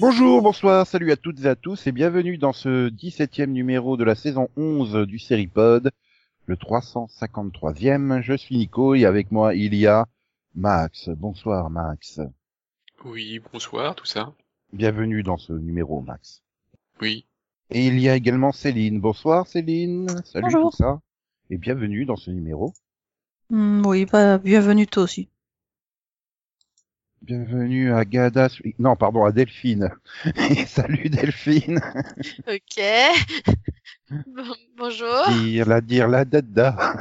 Bonjour, bonsoir, salut à toutes et à tous et bienvenue dans ce 17e numéro de la saison 11 du Seripod, le 353e. Je suis Nico et avec moi il y a Max. Bonsoir Max. Oui, bonsoir, tout ça. Bienvenue dans ce numéro Max. Oui. Et il y a également Céline. Bonsoir Céline. Salut Bonjour. tout ça. Et bienvenue dans ce numéro. Hmm, oui, bah, bienvenue toi aussi. Bienvenue à Gada. Non, pardon, à Delphine. Salut Delphine. Ok. Bon- bonjour. Dire la dire la dada.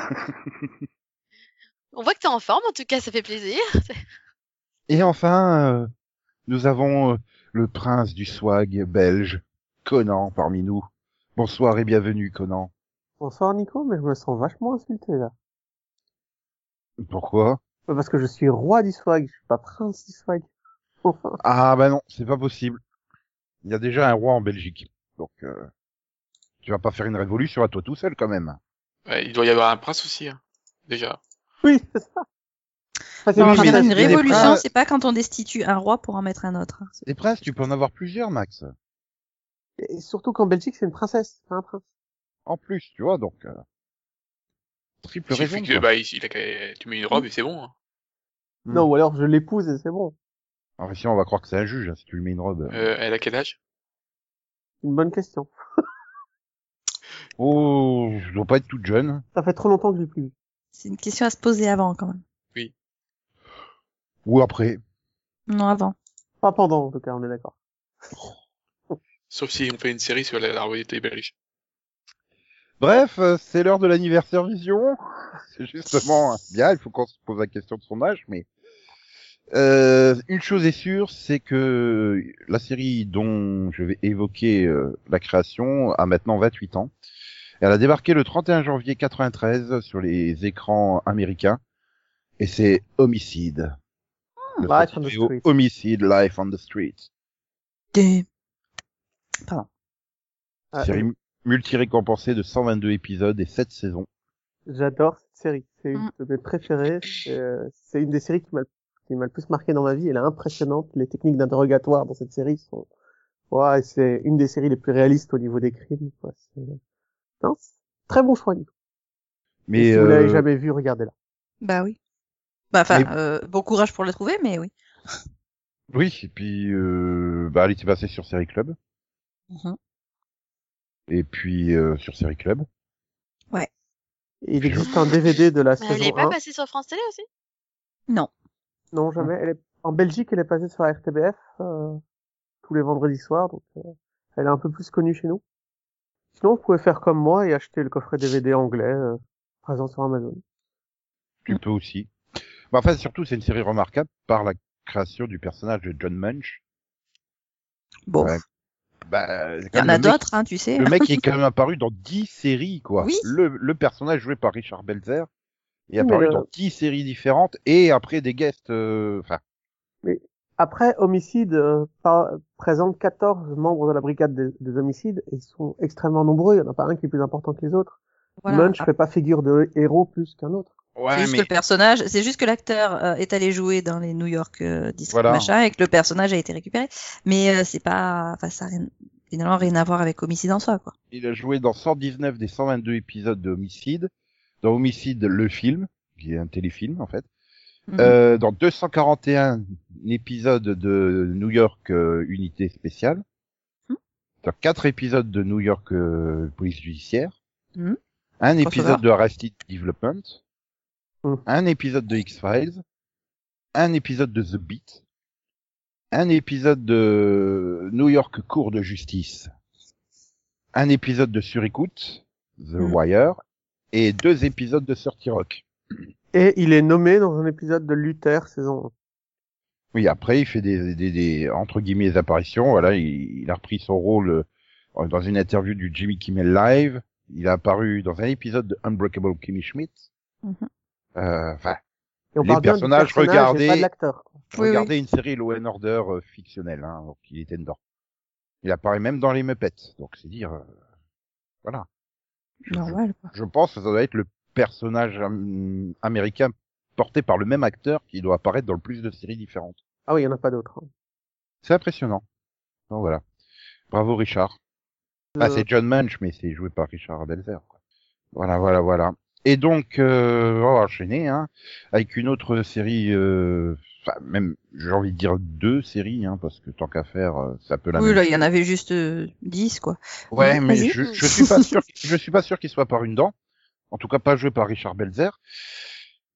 On voit que t'es en forme, en tout cas, ça fait plaisir. Et enfin, euh, nous avons euh, le prince du swag belge, Conan, parmi nous. Bonsoir et bienvenue, Conan. Bonsoir Nico, mais je me sens vachement insulté là. Pourquoi? Parce que je suis roi du swag, je suis pas prince du swag. Enfin, Ah bah non, c'est pas possible. Il y a déjà un roi en Belgique, donc euh, tu vas pas faire une révolution à toi tout seul quand même. Ouais, il doit y avoir un prince aussi, hein, déjà. oui, c'est ça. Enfin, Non, une mais des révolution, princes- c'est pas quand on destitue un roi pour en mettre un autre. Les princes, tu peux en avoir plusieurs, Max. Et surtout qu'en Belgique, c'est une princesse, pas un prince. En plus, tu vois, donc euh, triple Il raison. que, bah, il, il a qu'à- tu mets une robe et c'est bon. hein. Hmm. Non, ou alors je l'épouse et c'est bon. Alors ici, on va croire que c'est un juge hein, si tu lui mets une robe. Euh, elle a quel âge? Une bonne question. Oh, je dois pas être toute jeune. Ça fait trop longtemps que je l'ai plus vue. C'est une question à se poser avant quand même. Ou après. Non, avant. Pas pendant, en tout cas, on est d'accord. Sauf si on fait une série sur la, la royauté belge. Bref, euh, c'est l'heure de l'anniversaire Vision. C'est justement bien, il faut qu'on se pose la question de son âge, mais euh, une chose est sûre, c'est que la série dont je vais évoquer euh, la création a maintenant 28 ans. Elle a débarqué le 31 janvier 93 sur les écrans américains, et c'est Homicide. Le Life on the Street. Homicide, Life on the Street. Des- Pardon. Ah, Série multi-récompensée de 122 épisodes et 7 saisons. J'adore cette série. C'est une Mm. de mes préférées. C'est euh, une des séries qui m'a qui m'a le plus marqué dans ma vie. Elle est impressionnante. Les techniques d'interrogatoire dans cette série sont, ouais, c'est une des séries les plus réalistes au niveau des crimes. quoi. Non, très bon choix. Nico. Mais si vous l'avez euh, jamais vu, regardez-la. Bah oui. Bah enfin, Mais- euh, bon courage pour le trouver, mais oui. Oui, et puis euh, bah, elle était passée sur Série Club, Mhm. Et puis euh, sur Série Club. Et Il existe un DVD de la Mais elle saison est pas 1. passée sur France Télé aussi? Non. Non, jamais. Elle est... En Belgique, elle est passée sur la RTBF euh, tous les vendredis soirs, donc euh, elle est un peu plus connue chez nous. Sinon, vous pouvez faire comme moi et acheter le coffret DVD anglais euh, présent sur Amazon. Tu peux aussi. Enfin, surtout, c'est une série remarquable par la création du personnage de John Munch. Bon. Ouais. Bah, Il y en a le mec- d'autres, hein, tu sais. Le mec est quand même apparu dans 10 séries, quoi. Oui. Le, le personnage joué par Richard Belzer est Mais apparu le- dans 10 séries différentes et après des guests, euh, enfin, Après, Homicide euh, par- présente 14 membres de la brigade des, des homicides et ils sont extrêmement nombreux. Il n'y en a pas un qui est plus important que les autres. Voilà. Munch fait pas figure de héros plus qu'un autre. C'est ouais, juste mais que le personnage, c'est juste que l'acteur euh, est allé jouer dans les New York euh, District Voilà. machin et que le personnage a été récupéré. Mais euh, c'est pas, enfin ça a rien, finalement rien à voir avec homicide en soi quoi. il a joué dans 119 des 122 épisodes de Homicide, dans Homicide le film, qui est un téléfilm en fait, Mhm. euh, dans 241 épisodes de New York euh, Unité Spéciale, Hmm. dans 4 épisodes de New York euh, Police Judiciaire, Hmm. un épisode de Arrested Development, Hmm. un épisode de X-Files, un épisode de The Beat, un épisode de New York Cour de Justice, un épisode de Surécoute, The Hmm. Wire, et deux épisodes de Surty Rock. Et il est nommé dans un épisode de Luther saison Oui, après, il fait des, des, des entre guillemets, des apparitions. Voilà, il, il a repris son rôle euh, dans une interview du Jimmy Kimmel Live. Il a apparu dans un épisode de Unbreakable Kimmy Schmidt. Mhm. Euh, Enfin, Et on Les personnages. Oui, regardez une série Law and Order euh, fictionnelle, hein, donc il était dedans. Il apparaît même dans les Muppets, donc c'est dire, euh, voilà. Je- Normal, quoi. Je pense que ça doit être le personnage am- américain porté par le même acteur qui doit apparaître dans le plus de séries différentes. Ah oui, il y en a pas d'autres. hein. C'est impressionnant. Donc voilà. Bravo Richard. Ah, Euh, c'est John Munch, mais c'est joué par Richard Belzer. Quoi. Voilà, voilà, voilà. Et donc, euh, on va enchaîner, hein, avec une autre série, euh, enfin, même, j'ai envie de dire deux séries, hein, parce que tant qu'à faire, euh, c'est un peu la Oui, même là, il y en avait juste euh, 10, quoi. Ouais, Oui, mais je, je suis pas sûr, je suis pas sûr qu'il soit par une dent. En tout cas, pas joué par Richard Belzer.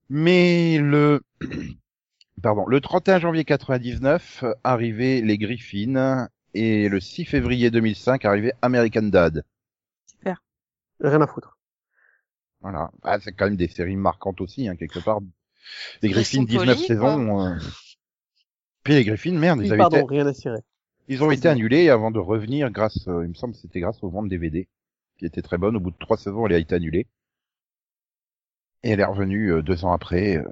Mais le, pardon, le 31 janvier 99, euh, arrivaient les Griffins et le 6 février 2005 arrivait American Dad. Super. Rien à foutre. Voilà. Ah, c'est quand même des séries marquantes aussi, hein, quelque part. Les Griffins, 19 polis, saisons. euh, Puis les Griffins, merde, ils avaient pardon, été, rien à cirer. ils ont été annulés avant de revenir grâce, euh, il me semble que c'était grâce aux ventes DVD, qui était très bonne. Au bout de trois saisons, elle a été annulée. Et elle est revenue euh, deux ans après. euh,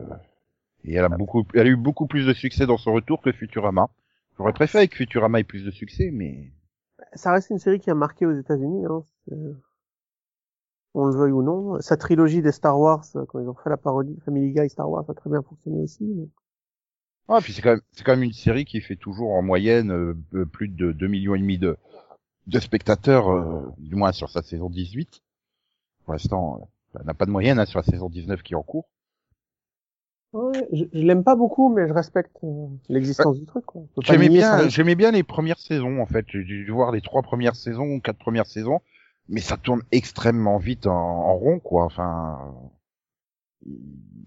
et elle a beaucoup, elle a eu beaucoup plus de succès dans son retour que Futurama. J'aurais préféré que Futurama ait plus de succès, mais Ça reste une série qui a marqué aux États-Unis. Hein. On le veuille ou non. Sa trilogie des Star Wars, euh, quand ils ont fait la parodie de Family Guy Star Wars, a très bien fonctionné aussi. donc. ah, puis c'est quand même, c'est quand même une série qui fait toujours en moyenne euh, euh, plus de 2 millions et demi de, de spectateurs, euh, du moins sur sa saison 18. Pour l'instant, euh, elle n'a pas de moyenne hein, sur la saison 19 qui est en cours. Ouais, je, je l'aime pas beaucoup, mais je respecte euh, l'existence du truc. J'aimais bien, j'aimais bien les premières saisons en fait. J'ai dû voir les trois premières saisons, quatre premières saisons, mais ça tourne extrêmement vite en, en rond quoi. Enfin,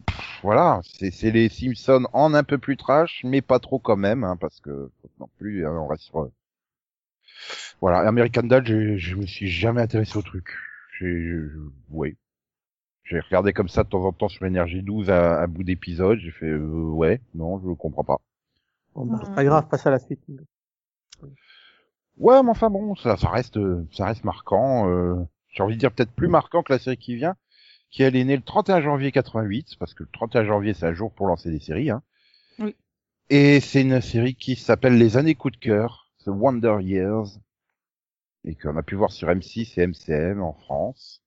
pff, voilà, c'est c'est les Simpsons en un peu plus trash, mais pas trop quand même, hein, parce que faut non plus, hein, on reste sur. Voilà, American Dad, je, je me suis jamais intéressé au truc. J'ai, je- ouais. J'ai regardé comme ça de temps en temps sur Énergie 12 à, à bout d'épisode. J'ai fait, euh, ouais, non, je comprends pas. Bon, bah, c'est pas grave, passe à la suite. Ouais, mais enfin bon, ça, ça reste, euh, ça reste marquant. euh, J'ai envie de dire peut-être plus marquant que la série qui vient, qui elle est née le 31 janvier 88, parce que le 31 janvier c'est un jour pour lancer des séries. Hein. Oui. Et c'est une série qui s'appelle Les années coup de cœur, The Wonder Years, et qu'on a pu voir sur M6 et MCM en France.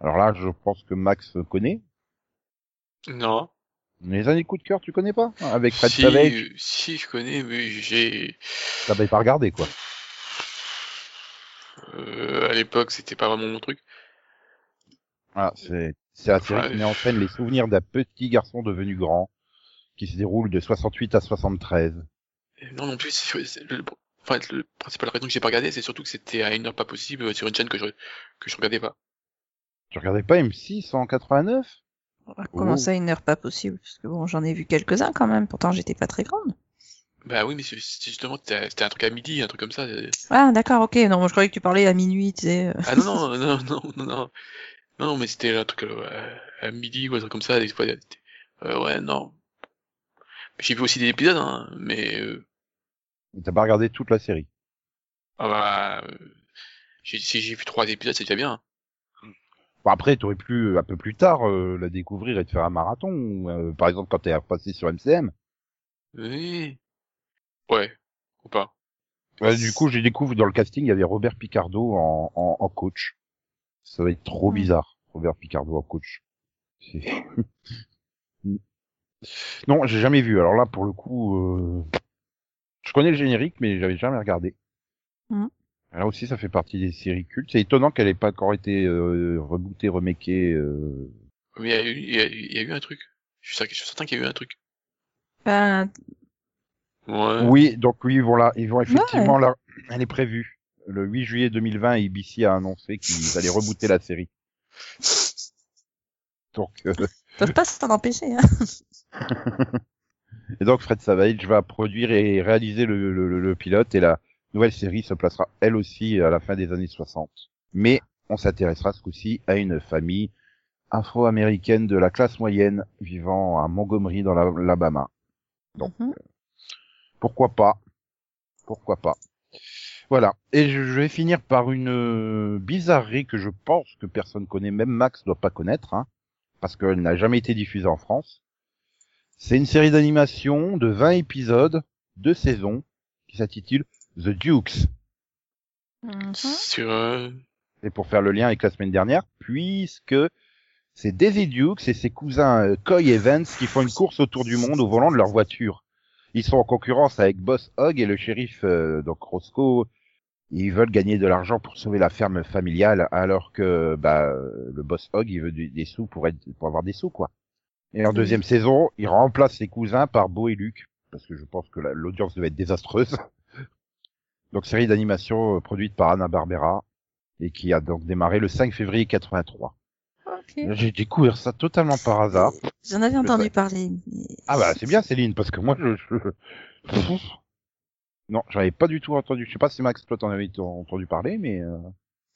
Alors là, je pense que Max connaît. Non. Les années coup de cœur, tu connais pas? Avec Fred si, Savage, si, je connais, mais j'ai, t'avais pas regardé quoi. Euh, à l'époque, c'était pas vraiment mon truc. Ah, c'est c'est la série qui met en scène les souvenirs d'un petit garçon devenu grand, qui se déroule de 68 à 73. Et Non, non plus, c'est, c'est- le, enfin, le principal raison que j'ai pas regardé, c'est surtout que c'était à une heure pas possible euh, sur une chaîne que je, que je regardais pas. Tu regardais pas M6 en 89 Comment Oh. ça, une heure pas possible? Parce que bon, j'en ai vu quelques-uns quand même. Pourtant, j'étais pas très grande. Bah oui, mais c'est- justement, c'était c'était un truc à midi, un truc comme ça. euh. Ah, d'accord, ok. Non, moi, je croyais que tu parlais à minuit, tu sais. euh. Ah non, non, non, non, non, non. Non, non, mais c'était un truc euh, à midi ou un truc comme ça, des fois. c'était- Euh, ouais, non. J'ai vu aussi des épisodes, hein, mais euh, T'as pas regardé toute la série. ah bah, euh, j'ai- si j'ai vu trois épisodes, c'est déjà bien. Bon, après, t'aurais pu un peu plus tard euh, la découvrir et te faire un marathon, ou, euh, par exemple quand t'es repassé sur MCM. Oui. Ouais, ou pas. Ouais, du coup, j'ai découvert dans le casting, il y avait Robert Picardo en, en, en coach. Ça va être trop Mm. bizarre, Robert Picardo en coach. Non, j'ai jamais vu. Alors là, pour le coup, euh, je connais le générique, mais j'avais jamais regardé. Mm. Là aussi, ça fait partie des séries cultes. C'est étonnant qu'elle ait pas encore été euh, rebootée, remakée. Euh... Mais il y, a eu- il y, a eu- il y a eu un truc. Je suis certain, je suis certain qu'il y a eu un truc. Ben, Ouais. Oui, donc oui, ils vont là, ils vont effectivement là, elle est prévue. Le 8 juillet 2020, ABC a annoncé qu'ils allaient rebooter la série. Donc, euh, ils peuvent pas s'en empêcher. Hein. et donc Fred Savage va produire et réaliser le, le, le- le pilote et la nouvelle série se placera elle aussi à la fin des années 60. Mais on s'intéressera ce coup-ci à une famille afro-américaine de la classe moyenne vivant à Montgomery dans la- l'Alabama. Donc, Mhm. Pourquoi pas Pourquoi pas Voilà. Et je je vais finir par une euh, bizarrerie que je pense que personne connaît, même Max doit pas connaître, hein, parce qu'elle n'a jamais été diffusée en France. C'est une série d'animation de 20 épisodes, deux saisons, qui s'intitule The Dukes. Mhm. Sur, euh, Et pour faire le lien avec la semaine dernière, puisque c'est Daisy Dukes et ses cousins euh, Coy et Vance qui font une course autour du monde au volant de leur voiture. Ils sont en concurrence avec Boss Hogg et le shérif, euh, donc Roscoe. Ils veulent gagner de l'argent pour sauver la ferme familiale, alors que bah, le Boss Hogg, il veut du- des sous pour, être, pour avoir des sous, quoi. Et en deuxième saison, il remplace ses cousins par Beau et Luc, parce que je pense que la- l'audience devait être désastreuse. donc série d'animation euh, produite par Anna Barbera et qui a donc démarré le 5 février 83. J'ai découvert ça totalement par hasard. J'en avais entendu parler. mais- Ah bah c'est bien Céline parce que moi je, je... non j'avais pas du tout entendu. Je sais pas si Max toi t'en avais entendu parler mais euh...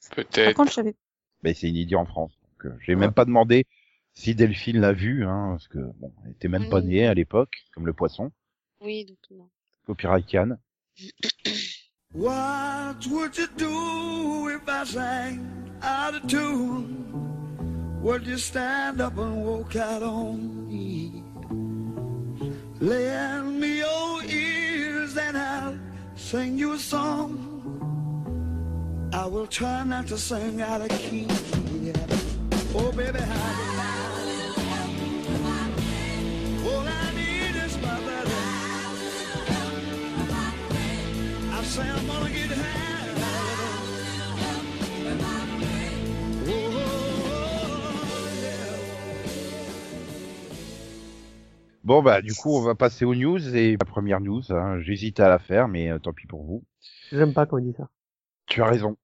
Par peut-être. contre, je savais. ben, c'est inédit en France. Donc euh, j'ai même pas demandé si Delphine l'a vu hein parce que bon elle était même pas née à l'époque comme le poisson. Oui, donc non. Copyright Cannes. What would you do if I sang out of tune? Would you stand up and walk out on me? Lend me your ears and I'll sing you a song. I will try not to sing out of key. Oh, baby, how say I'm gonna get high. Bon bah du coup on va passer aux news et la première news. Hein, J'hésitais à la faire mais euh, tant pis pour vous. J'aime pas quand il dit ça. Tu as raison.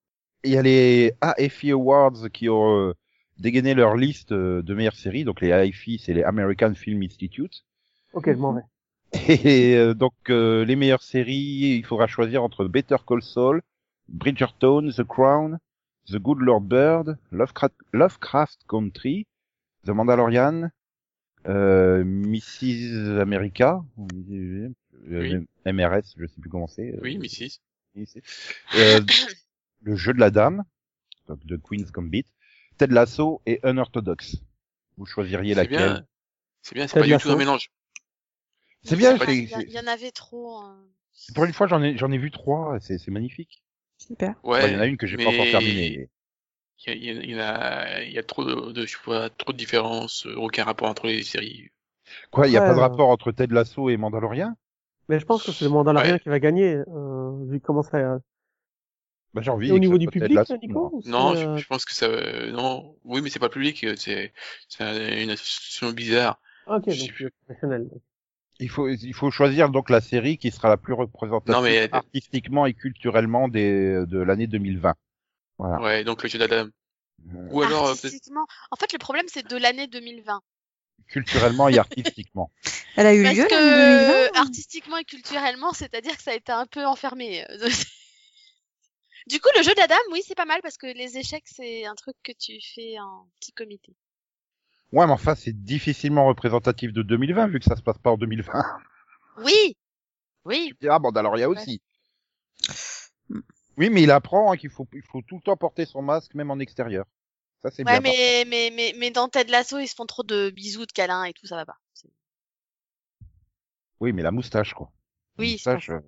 Il y a les AFI Awards qui ont euh, dégainé leur liste euh, de meilleures séries. Donc les AFI, c'est les American Film Institute. Ok, je m'en vais. Et donc les meilleures séries, il faudra choisir entre Better Call Saul, Bridgerton, The Crown, The Good Lord Bird, Lovecraft, Lovecraft Country, The Mandalorian, euh, Mrs. America, euh, Oui. MRS, je sais plus comment c'est. euh, Oui, Mrs. Euh, le jeu de la dame, donc de Queen's Gambit, Ted Lasso et Unorthodox. Vous choisiriez C'est laquelle? Bien. C'est bien, c'est pas du Lasso. tout un mélange. C'est bien, Il y en a- c'est- il y, a- il y en avait trop. hein. Pour une fois, j'en ai, j'en ai vu trois, c'est, c'est magnifique. Super. Bon, il Ouais. y en a une que j'ai pas mais- encore terminée. Il y a, il y a- il y a, il y a trop de, de, je vois, trop de différences, euh, aucun rapport entre les séries. Quoi, il y a Ouais, pas de euh, rapport entre Ted Lasso et Mandalorian? Mais je pense que c'est le Mandalorian Ouais. qui va gagner, euh, vu comment ça... Bah, j'ai envie. Et au niveau du public, Lasso, Nico Non, euh, je, je pense que ça, euh, non, oui, mais c'est pas le public, euh, c'est, c'est un- une association bizarre. ah, Ok, je donc plus. professionnel. Il faut, il faut choisir donc la série qui sera la plus représentative Non, mais- artistiquement et culturellement des, de l'année 2020. Voilà. Ouais, donc le jeu d'Adam. Ou alors, euh, peut-être- Artistiquement. En fait, le problème, c'est de l'année 2020. Culturellement et artistiquement. Elle a eu Parce lieu que l'année 2020 artistiquement et culturellement, c'est-à-dire que ça a été un peu enfermé. du coup, le jeu de la dame, oui, c'est pas mal parce que les échecs, c'est un truc que tu fais en petit comité. Ouais, mais enfin, c'est difficilement représentatif de 2020 vu que ça se passe pas en 2020. Oui, oui. Ah, Mandalorian aussi. Mm. Oui, mais il apprend hein, qu'il faut, il faut tout le temps porter son masque, même en extérieur. Ça, c'est Ouais, bien. mais, mais, mais, mais dans Ted Lasso, ils se font trop de bisous, de câlins et tout, ça va pas. Oui, mais la moustache, quoi. La Oui, c'est moustache, euh,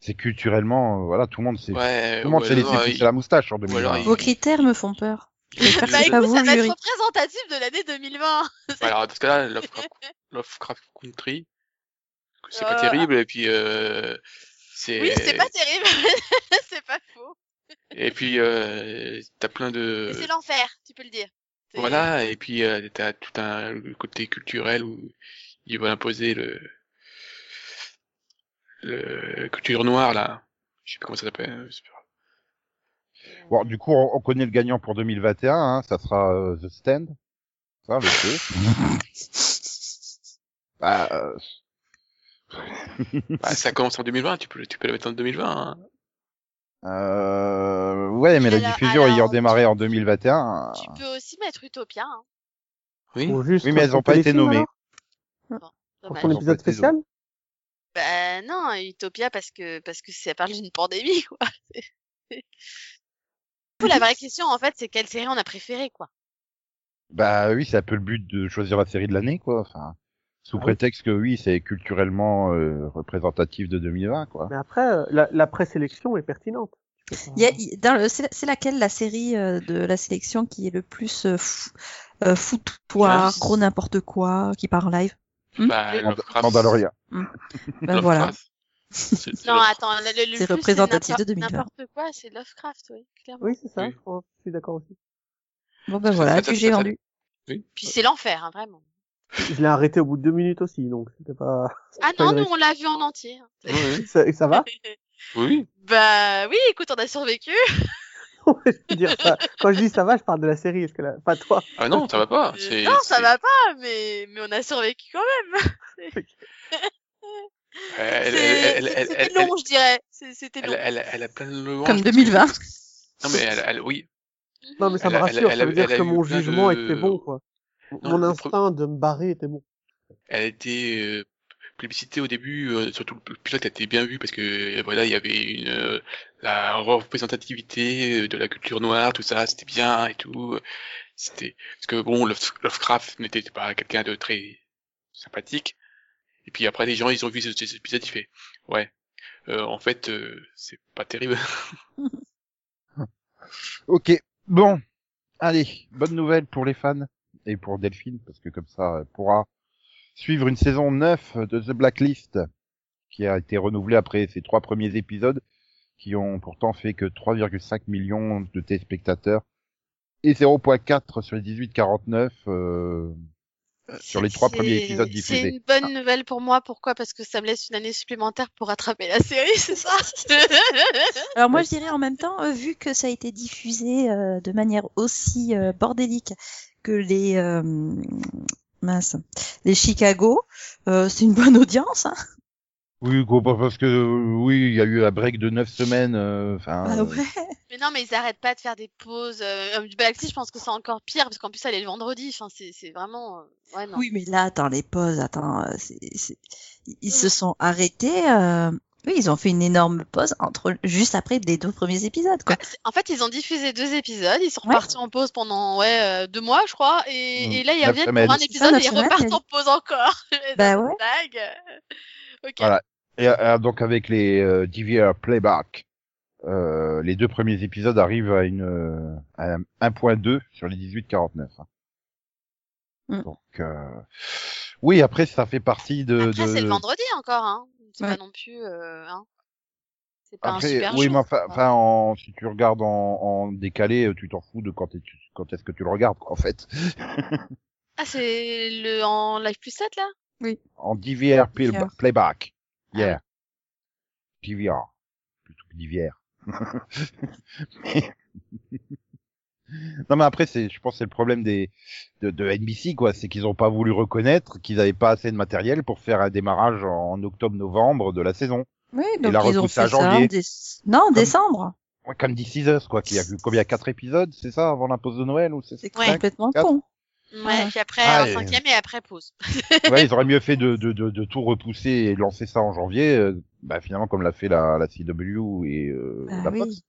c'est culturellement, euh, voilà, tout le monde sait. ouais, tout le monde sait il- la moustache en alors, 2020. il- Vos critères me font peur. J'espère que bah pas écoute, vous, ça va être représentatif de l'année 2020. Alors, dans ce cas-là, Lovecraft, Lovecraft Country, c'est pas Euh, terrible, et puis, euh, Oui, c'est pas terrible. c'est pas faux. et puis, euh, t'as plein de, c'est l'enfer, tu peux le dire. C'est- voilà, et puis, euh, t'as tout un le côté culturel où ils veulent imposer le, le culture noire, là. Je sais pas comment ça s'appelle. pas- Bon, du coup, on, on connaît le gagnant pour 2021, hein, ça sera euh, The Stand. Ça, le jeu. bah, euh, Bah, ça commence en 2020, tu peux, tu peux le mettre en 2020, hein. euh, ouais, mais la Alors- diffusion ayant alors, démarré en 2021. Tu peux aussi mettre Utopia. Hein. Oui. Ou juste Oui, mais elles son ont pas été nommées. Pour ont épisode spécial Bah non, Utopia parce que parce que ça parle d'une pandémie quoi. Du coup, la vraie question en fait, c'est quelle série on a préférée quoi. Bah oui, c'est un peu le but de choisir la série de l'année, quoi. Enfin, sous Ah oui. prétexte que oui, c'est culturellement euh, représentatif de 2020, quoi. Mais après, euh, la, la présélection est pertinente. Tu peux pas- Il y a- il- dans le- c'est c'est laquelle la série euh, de la sélection qui est le plus euh, fou, euh, foutoir, Yes. gros n'importe quoi, qui part en live? Hmm? Bah, Lovecraft. Mandalorian. Ben voilà. Lovecraft. C'est- c'est Non, Lovecraft. attends, le, le, représentatif de n'importe- 2020. N'importe quoi, c'est Lovecraft, oui, clairement. Oui, c'est ça. Oui. Je suis d'accord aussi. Bon ben voilà, ça- j'ai vendu. Puis c'est l'enfer, hein, vraiment. Je l'ai arrêté au bout de deux minutes aussi, donc c'était pas. Ah pas non, nous on l'a vu en entier. Oui, oui. Ça, ça va? Oui. bah oui, écoute, on a survécu. Je veux dire, ça- Quand je dis ça va, je parle de la série. Est-ce que pas toi? Ah non, ça va pas. Non, ça va pas, mais mais on a survécu quand même. C'était long, je dirais. C'était long. elle, elle a plein de louanges. Comme parce 2020. que- Non mais elle, elle, oui. Non, mais ça Elle me a- elle a- rassure. elle ça veut dire que mon jugement de- était bon, quoi. Non, Mon instinct de me barrer était bon. Elle a été euh, publicité au début, euh, surtout le pilote a été bien vu parce que voilà, il y avait une euh, la représentativité de la culture noire, tout ça, c'était bien et tout. C'était parce que bon, Love- Lovecraft n'était pas quelqu'un de très sympathique. Et puis après, les gens, ils ont vu cet épisode, ils fait ouais. Euh, en fait, euh, c'est pas terrible. Ok, bon. Allez, bonne nouvelle pour les fans et pour Delphine, parce que comme ça, elle pourra suivre une saison 9 de The Blacklist, qui a été renouvelée après ses trois premiers épisodes, qui ont pourtant fait que 3,5 millions de téléspectateurs et 0.4 sur les 18-49 euh, sur les trois C'est- premiers épisodes C'est diffusés. une bonne nouvelle pour moi. Pourquoi? Parce que ça me laisse une année supplémentaire pour rattraper la série, c'est ça? Alors moi je dirais en même temps, euh, vu que ça a été diffusé euh, de manière aussi euh, bordélique que les euh, mince, les Chicago, euh, c'est une bonne audience. Hein Oui, parce que euh, oui, il y a eu un break de 9 semaines. euh, Enfin, bah ouais. Mais non, mais ils arrêtent pas de faire des pauses. Euh, du Galaxy, je pense que c'est encore pire parce qu'en plus, elle est le vendredi. Enfin, c'est c'est vraiment. euh, Ouais, non. Oui, mais là, attends, les pauses, attends, euh, c'est, c'est- ils se sont arrêtés. euh, Oui, ils ont fait une énorme pause entre juste après les deux premiers épisodes, quoi. C'est- en fait, ils ont diffusé deux épisodes. Ils sont Ouais. repartis en pause pendant ouais euh, deux mois, je crois. Et, Mm. et là, ils reviennent pour un épisode ça, et ils repartent en pause encore. Bah ouais. Blague. Ok. Voilà. Et euh, donc avec les euh, DVR playback, euh, les deux premiers épisodes arrivent à une euh, à un 1.2 sur les 18-49. hein. Mm. Donc euh, oui, après ça fait partie de. Après, de... c'est le vendredi encore. Hein. C'est Ouais. pas non plus. Euh, hein. C'est pas un Après, super oui, mais enfin, enfin, en, si tu regardes en, en décalé, tu t'en fous de quand, tu- quand est-ce que tu le regardes, quoi, en fait. Ah, c'est le en live plus 7 là? En DVR play- DVR. playback. Ah Yeah. DVR. Plutôt que DVR. Mais- non mais après c'est je pense que c'est le problème des de, de NBC quoi c'est qu'ils ont pas voulu reconnaître qu'ils avaient pas assez de matériel pour faire un démarrage en octobre novembre de la saison Oui, donc l'a ils ont à fait ça en déce- Non, en décembre. ouais, comme Us, quoi qui a vu combien quatre épisodes c'est ça avant la pause de Noël ou c'est C'est Ouais. complètement quatre. con. Ouais, Ouais. puis après Ah, et- cinquième et après pause. ouais, ils auraient mieux fait de, de, de, de tout repousser et de lancer ça en janvier euh, bah finalement comme l'a fait la, la CW et euh, Bah la oui. Fox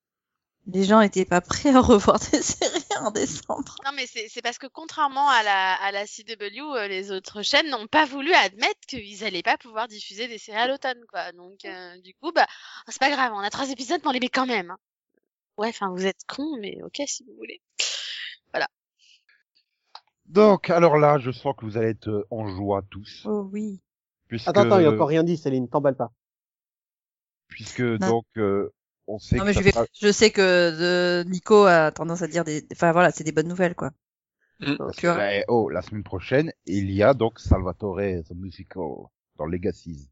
Les gens étaient pas prêts à revoir des séries en décembre. Non, mais c'est c'est parce que contrairement à la, à la CW, euh, les autres chaînes n'ont pas voulu admettre qu'ils allaient pas pouvoir diffuser des séries à l'automne, quoi. Donc, euh, du coup, bah, c'est pas grave, on a trois épisodes, mais on les met quand même. hein. Ouais, enfin, vous êtes cons, mais ok, si vous voulez. donc alors là je sens que vous allez être euh, en joie tous Oh oui. puisque Attends, attends, il a encore rien dit, Céline, t'emballe pas. puisque donc euh, on sait Non mais je vais, sera- je sais que euh, Nico a tendance à dire des, enfin voilà, c'est des bonnes nouvelles quoi. Mm. Tu vois. Ouais, oh, la semaine prochaine, il y a donc Salvatore the Musical dans Legacies.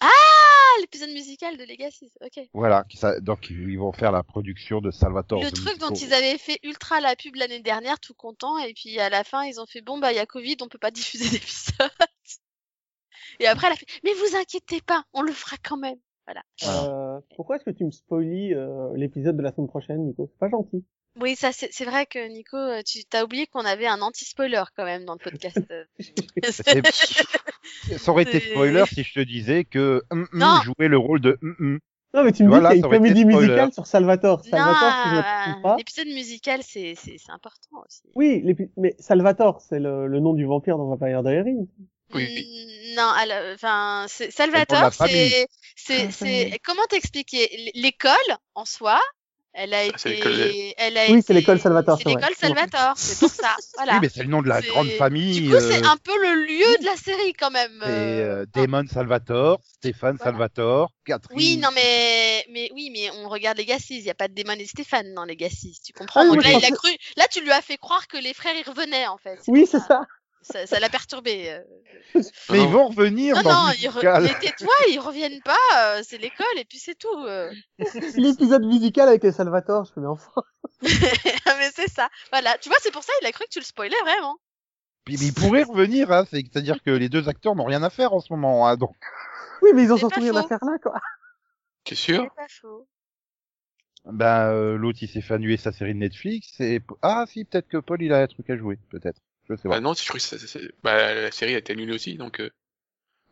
Ah, l'épisode musical de Legacy, ok. Voilà, donc ils vont faire la production de Salvatore Le the truc dont ils avaient fait ultra la pub l'année dernière, tout content, et puis à la fin, ils ont fait bon, bah, il y a Covid, on peut pas diffuser d'épisode. Et après, elle a fait, mais vous inquiétez pas, on le fera quand même. Voilà. Euh, pourquoi est-ce que tu me spoilies euh, l'épisode de la semaine prochaine, Nico? C'est pas gentil. Oui, ça c'est c'est vrai que Nico, euh, tu t'as oublié qu'on avait un anti-spoiler quand même dans le podcast. euh. Ça aurait été spoiler si je te disais que hum, hum Non. jouait le rôle de hum, hum. Non, mais tu me Voilà, dis qu'il y a une comédie musicale sur Salvatore. Salvatore, si je ne me non, trompe pas. l'épisode musical c'est c'est c'est important aussi. Oui, mais Salvatore, c'est le, le nom du vampire dans Vampire Diaries. Oui, oui. Non, alors, enfin, Salvatore, c'est, famille. comment t'expliquer? L'école, en soi, elle a Ah, été, elle a Oui, c'est l'école Salvatore, C'est l'école Salvatore, c'est pour ça, voilà. Oui, mais c'est le nom de la grande famille. Du coup, c'est euh, un peu le lieu de la série quand même. c'est euh, euh, Damon Salvatore, Stéphane Voilà. Salvatore, Catherine. Oui, non, mais, mais oui, mais on regarde Legacy. Il n'y a pas de Damon et Stéphane dans Legacy. Tu comprends Ah, Donc moi, là, il a cru. Là, tu lui as fait croire que les frères y revenaient en fait. Oui, c'est ça. Ça, ça l'a perturbé. euh. Mais ils vont revenir Non, dans non, le ils re- musical. mais tais-toi, ils reviennent pas. euh, c'est l'école et puis c'est tout. euh. L'épisode musical avec les Salvatore, je fais mais enfin. mais c'est ça. Voilà. Tu vois, c'est pour ça il a cru que tu le spoilais vraiment. Puis, mais ils pourraient revenir, hein, c'est- c'est-à-dire que les deux acteurs n'ont rien à faire en ce moment, hein, donc. Oui, mais ils ont surtout rien à faire là, quoi. T'es sûr? C'est pas faux. Ben, euh, l'autre il s'est fait annuler sa série de Netflix et ah si peut-être que Paul il a un truc à jouer, peut-être. Je sais pas. Bah non, je crois que ça, ça- ça- bah, la série a été annulée aussi, donc euh,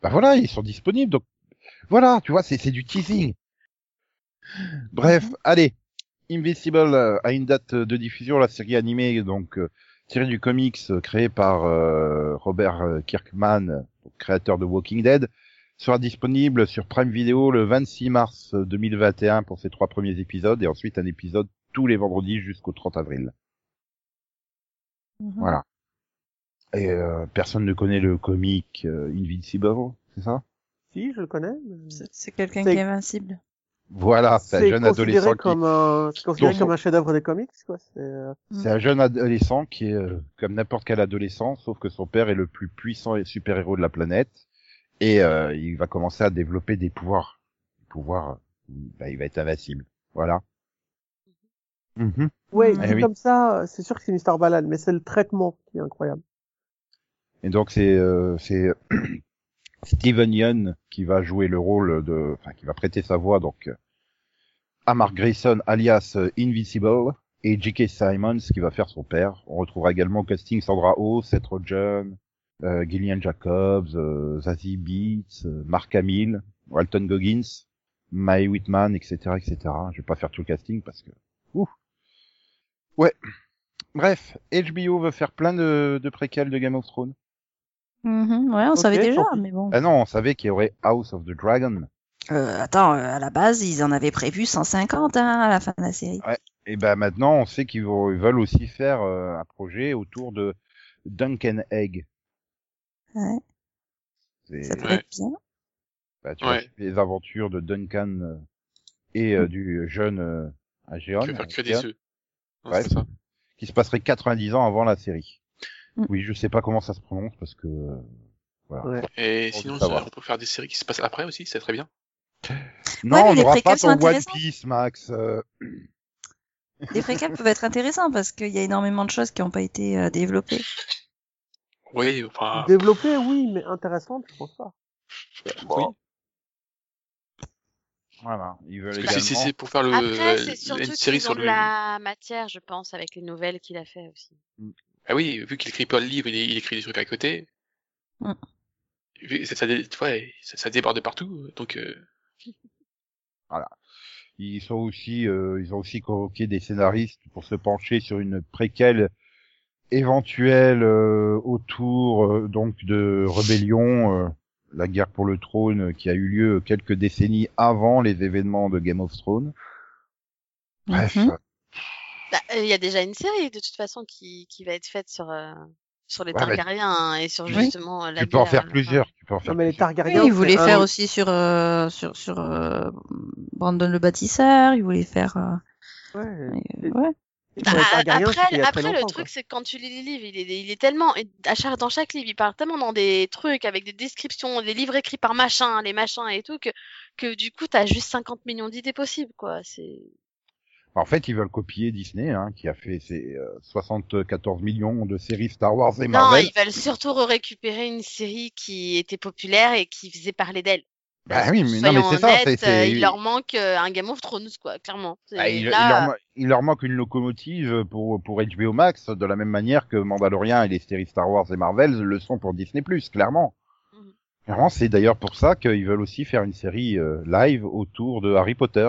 Bah voilà, ils sont disponibles, donc voilà, tu vois, c'est c'est du teasing. Bref, allez, Invincible euh, a une date de diffusion, la série animée, donc euh, tirée du comics créé par euh, Robert Kirkman, créateur de Walking Dead, sera disponible sur Prime Video le 26 mars 2021 pour ses trois premiers épisodes et ensuite un épisode tous les vendredis jusqu'au 30 avril. Mhm. Voilà. Et euh, personne ne connaît le comic euh, Invincible, c'est ça? Si, je le connais. mais- C'est- quelqu'un qui est invincible. Voilà, c'est un jeune adolescent qui, comme un, c'est considéré comme un chef-d'œuvre des comics, quoi. C'est, euh, c'est un jeune adolescent qui est euh, comme n'importe quel adolescent, sauf que son père est le plus puissant et super-héros de la planète, et euh, il va commencer à développer des pouvoirs. Des pouvoirs, euh, bah, il va être invincible. Voilà. Mhm. Ouais, Mhm. dit Eh oui. comme ça, c'est sûr que c'est une histoire balade, mais c'est le traitement qui est incroyable. Et donc c'est euh, Steven Yeun qui va jouer le rôle de, enfin qui va prêter sa voix donc à Mark Grayson alias Invincible et J.K. Simons qui va faire son père. On retrouvera également casting Sandra Oh, Seth Rogen, euh, Gillian Jacobs, euh, Zazie euh, Mark Hamill, Walton Goggins, Mae Whitman, etc., etc. Je vais pas faire tout le casting parce que, ouh. Ouais. Bref, HBO veut faire plein de, de préquels de Game of Thrones. Mhm, Ouais, on savait déjà, mais bon. Ah non, on savait qu'il y aurait House of the Dragon. Euh, attends, euh, à la base, ils en avaient prévu 150 hein, à la fin de la série. Et ben maintenant, on sait qu'ils veulent aussi faire euh, un projet autour de Duncan Egg. Ouais, C'est- ça peut Ouais. être bien. bah, tu Ouais. vois, les aventures de Duncan euh, et euh, du jeune euh, Ageon, tu faire que des œufs. Ouais. c'est ça. qui se passerait 90 ans avant la série. Mm. Oui, je sais pas comment ça se prononce parce que euh, voilà. Ouais. Et sinon, on peut faire des séries qui se passent après aussi, c'est très bien. Non, mais on n'aura pas ton One. Piece, Max. euh, Les préquels peuvent être intéressants parce qu'il y a énormément de choses qui n'ont pas été euh, développées. Oui, enfin, Développé, oui, mais intéressante, je pense pas. oui. Voilà, ils veulent que si si également. c'est pour faire le, Après, c'est une surtout série qu'ils sur le. la matière, je pense, avec les nouvelles qu'il a fait aussi. Ah oui, vu qu'il écrit pas le livre, il, il écrit des trucs à côté. Mm. Vu- Ça, ça, ouais, ça, ça déborde de partout, donc euh, Ils sont aussi, euh, ils ont aussi convoqué des scénaristes pour se pencher sur une préquelle éventuelle euh, autour euh, donc de rébellion, euh, la guerre pour le trône qui a eu lieu quelques décennies avant les événements de Game of Thrones. Bref, Bah, euh, Il y a déjà une série, de toute façon, qui, qui va être faite sur, euh, sur les Ouais, mais- Targaryens hein, et sur justement euh, la tu peux en faire euh, plusieurs. Tu peux en faire Non, mais les plusieurs. Oui, Targaryens. ils voulaient faire un- aussi sur euh, sur sur euh, Brandon le bâtisseur. Ils voulaient faire. euh, Ouais. ouais. Ah, Targaryens, il après, après le truc, c'est que quand tu lis les livres, il est, il est tellement, à chaque, dans chaque livre, il parle tellement dans des trucs avec des descriptions, des livres écrits par machin, les machins et tout, que, que du coup, t'as juste 50 millions d'idées possibles, quoi. C'est, En fait, ils veulent copier Disney, hein, qui a fait ses euh, 74 millions de séries Star Wars et non, Marvel. ils veulent surtout récupérer une série qui était populaire et qui faisait parler d'elle. Bah oui, mais non, mais c'est ça, c'est- euh, il leur manque euh, un Game of Thrones, quoi, clairement. Bah, il, leur, ma- il leur manque une locomotive pour, pour HBO Max, de la même manière que Mandalorian et les séries Star Wars et Marvel le sont pour Disney+, clairement. Mhm. Clairement, c'est d'ailleurs pour ça qu'ils veulent aussi faire une série euh, live autour de Harry Potter.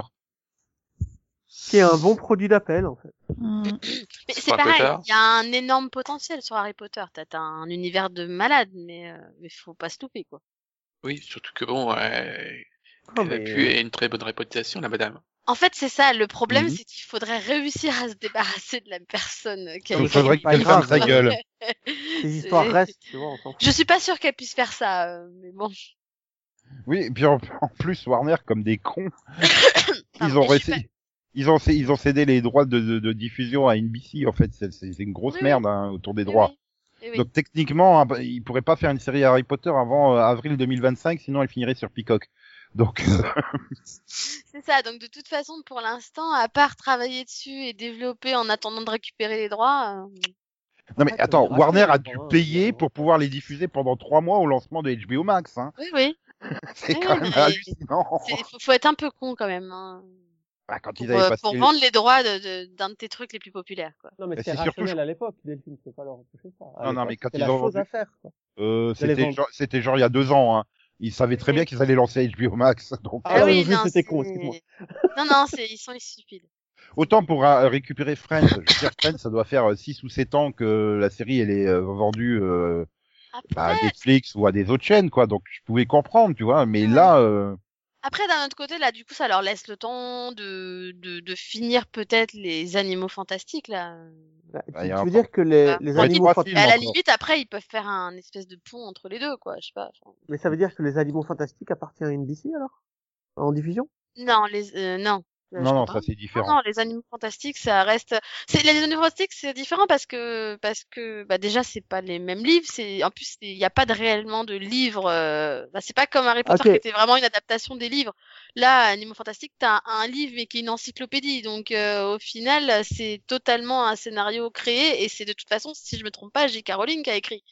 Qui est un bon produit d'appel, en fait. Mm. Mais C'est pareil, il y a un énorme potentiel sur Harry Potter. T'as un univers de malade, mais euh, mais faut pas se louper, quoi. Oui, surtout que bon, euh, Ah, elle a mais, pu euh, une très bonne réputation, la madame. En fait, c'est ça. Le problème, Mhm. c'est qu'il faudrait réussir à se débarrasser de la personne qui a Il faudrait qu'elle ferme sa gueule. Ces histoires restent, tu vois, on. Je suis pas sûre qu'elle puisse faire ça, euh, mais bon. Oui, et puis en, en plus, Warner, comme des cons, ils ont réussi... Ils ont, ils ont cédé les droits de, de, de diffusion à NBC, en fait. C'est une grosse Oui, merde hein, autour des Eh droits. oui. Eh oui. Donc techniquement, hein, ils pourraient pas faire une série Harry Potter avant euh, avril 2025, sinon elle finirait sur Peacock. Donc, euh, C'est ça. Donc de toute façon, pour l'instant, à part travailler dessus et développer en attendant de récupérer les droits, euh, non mais attends, Warner a dû payer pour pouvoir les diffuser pendant trois mois au lancement de HBO Max. Hein. oui, oui. C'est Oui, quand même hallucinant. Il faut, faut être un peu con quand même. Hein. Ah, quand Pour, ils avaient euh, passé... pour vendre les droits de- de- d'un de, tes trucs les plus populaires, quoi. Non, mais Bah, c'est c'est surtout, rationnel à l'époque, Delphine, peux pas leur reprocher ça. À Non, non, mais quand c'était ils la ont chose vendu- à faire, quoi. Euh, de c'était genre, c'était genre il y a deux ans. Hein. Ils savaient très bien qu'ils allaient lancer HBO Max. Donc, Ah euh, oui, c'était con, c'est- excuse-moi. Non, non, c'est, ils sont stupides. autant pour euh, récupérer Friends, je veux dire, Friends, ça doit faire 6 ou 7 ans que la série elle est euh, vendue euh, bah, à Netflix ou à des autres chaînes, quoi. Donc je pouvais comprendre, tu vois. Mais là, euh, après d'un autre côté, là, du coup, ça leur laisse le temps de, de, de finir peut-être les animaux fantastiques, là. Bah, Bah, tu, veux encore- dire que les, Bah, les animaux fantastiques, à la limite, après, ils peuvent faire un espèce de pont entre les deux, quoi. Je sais pas. mais ça veut dire que les animaux fantastiques appartiennent à NBC, alors? En diffusion? Non, les, euh, non. Non, non, ça c'est différent. non, les animaux fantastiques, ça reste. C'est les animaux fantastiques, c'est différent parce que parce que bah déjà c'est pas les mêmes livres. C'est en plus il n'y a pas de réellement de livres. Euh... Bah, c'est pas comme Harry Potter Ok. qui était vraiment une adaptation des livres. Là, animaux fantastiques, t'as un, un livre mais qui est une encyclopédie. Donc euh, au final, c'est totalement un scénario créé et c'est de toute façon, si je me trompe pas, J.K. Rowling qui a écrit.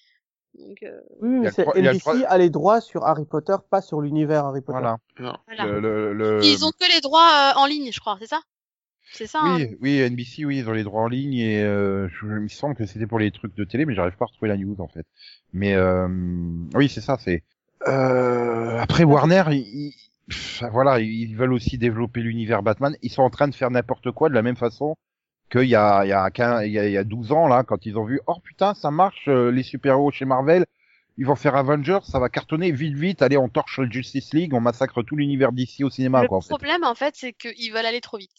Donc euh, Oui, c'est NBC trois- a les droits sur Harry Potter, pas sur l'univers Harry Potter. Voilà. Non. voilà. Le, le, le- Ils ont que les droits euh, en ligne, je crois. C'est ça? C'est ça. hein? Oui, oui, NBC, oui, ils ont les droits en ligne et euh, je, il me semble que c'était pour les trucs de télé, mais j'arrive pas à retrouver la news en fait. Mais euh, oui, c'est ça. C'est euh, après Warner, ils, ils- pff, voilà, ils veulent aussi développer l'univers Batman. Ils sont en train de faire n'importe quoi de la même façon qu'il y a il y a 15 il y a, il y a 12 ans là, quand ils ont vu, oh putain, ça marche, euh, les super héros chez Marvel. Ils vont faire Avengers, ça va cartonner vite vite. Allez, on torche le Justice League, on massacre tout l'univers d'ici au cinéma. le quoi, en fait. problème, en fait, c'est qu'ils veulent aller trop vite.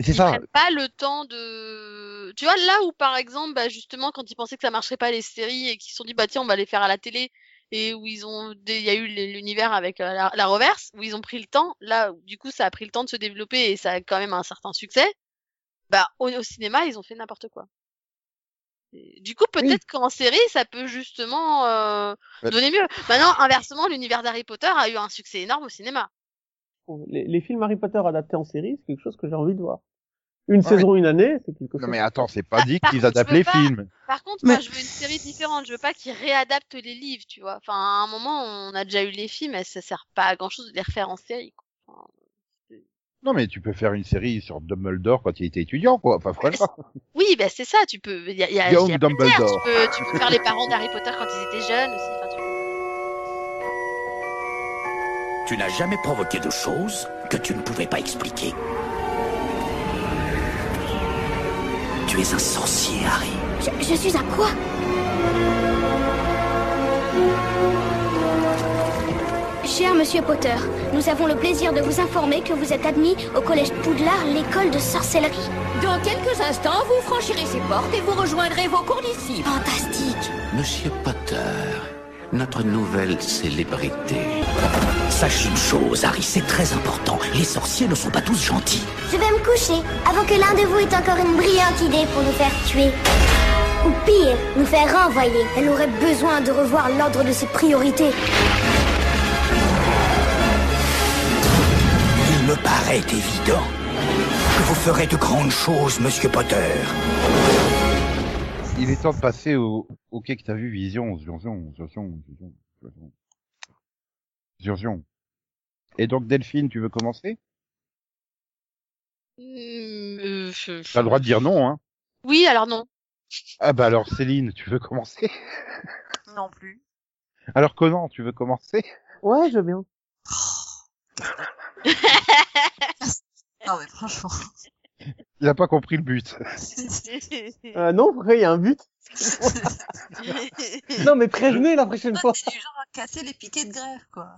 C'est ils ça. prennent pas le temps de tu vois là où par exemple bah, justement quand ils pensaient que ça marcherait pas les séries et qu'ils se sont dit bah tiens on va les faire à la télé et où ils ont il y a eu l'univers avec euh, la, la reverse où ils ont pris le temps là du coup ça a pris le temps de se développer et ça a quand même un certain succès bah au, au cinéma ils ont fait n'importe quoi du coup peut-être qu'en série ça peut justement euh, Ouais. donner mieux maintenant inversement l'univers d'Harry Potter a eu un succès énorme au cinéma Les, les films Harry Potter adaptés en série, c'est quelque chose que j'ai envie de voir. Une Ouais. saison, une année, c'est quelque chose. Non mais attends, c'est pas dit qu'ils adaptent les pas- films. Par contre, Mais- moi, je veux une série différente. Je veux pas qu'ils réadaptent les livres, tu vois. Enfin, à un moment, on a déjà eu les films, et ça sert pas à grand chose de les refaire en série, quoi. Non mais tu peux faire une série sur Dumbledore quand il était étudiant quoi. Enfin voilà. Oui, bah, c'est ça, tu peux, il y a, y a, a manières. tu Dumbledore. peux, tu peux faire les parents d'Harry Potter quand ils étaient jeunes aussi. Enfin, tu- Tu n'as jamais provoqué de choses que tu ne pouvais pas expliquer. Tu es un sorcier, Harry. Je, je suis un quoi? Cher Monsieur Potter, nous avons le plaisir de vous informer que vous êtes admis au Collège Poudlard, l'école de sorcellerie. Dans quelques instants, vous franchirez ces portes et vous rejoindrez vos condisciples. Fantastique Monsieur Potter, notre nouvelle célébrité. Sache une chose, Harry, c'est très important. Les sorciers ne sont pas tous gentils. Je vais me coucher avant que l'un de vous ait encore une brillante idée pour nous faire tuer. Ou pire, nous faire renvoyer. Elle aurait besoin de revoir l'ordre de ses priorités. Me paraît évident que vous ferez de grandes choses, Monsieur Potter. Il est temps de passer au OK que t'as vu Vision, Vision, Vision, Vision, Vision. Vision. Et donc Delphine, tu veux commencer? Hmm, euh, je- T'as le droit de dire non, hein Oui, alors non. Ah bah alors Céline, tu veux commencer? Non plus. Alors Conan, tu veux commencer? Ouais, je veux bien. Non mais franchement. Il a pas compris le but. Euh, non, pourquoi il y a un but Non, mais prévenez la prochaine fois. T'es du genre à casser les piquets de grève, quoi.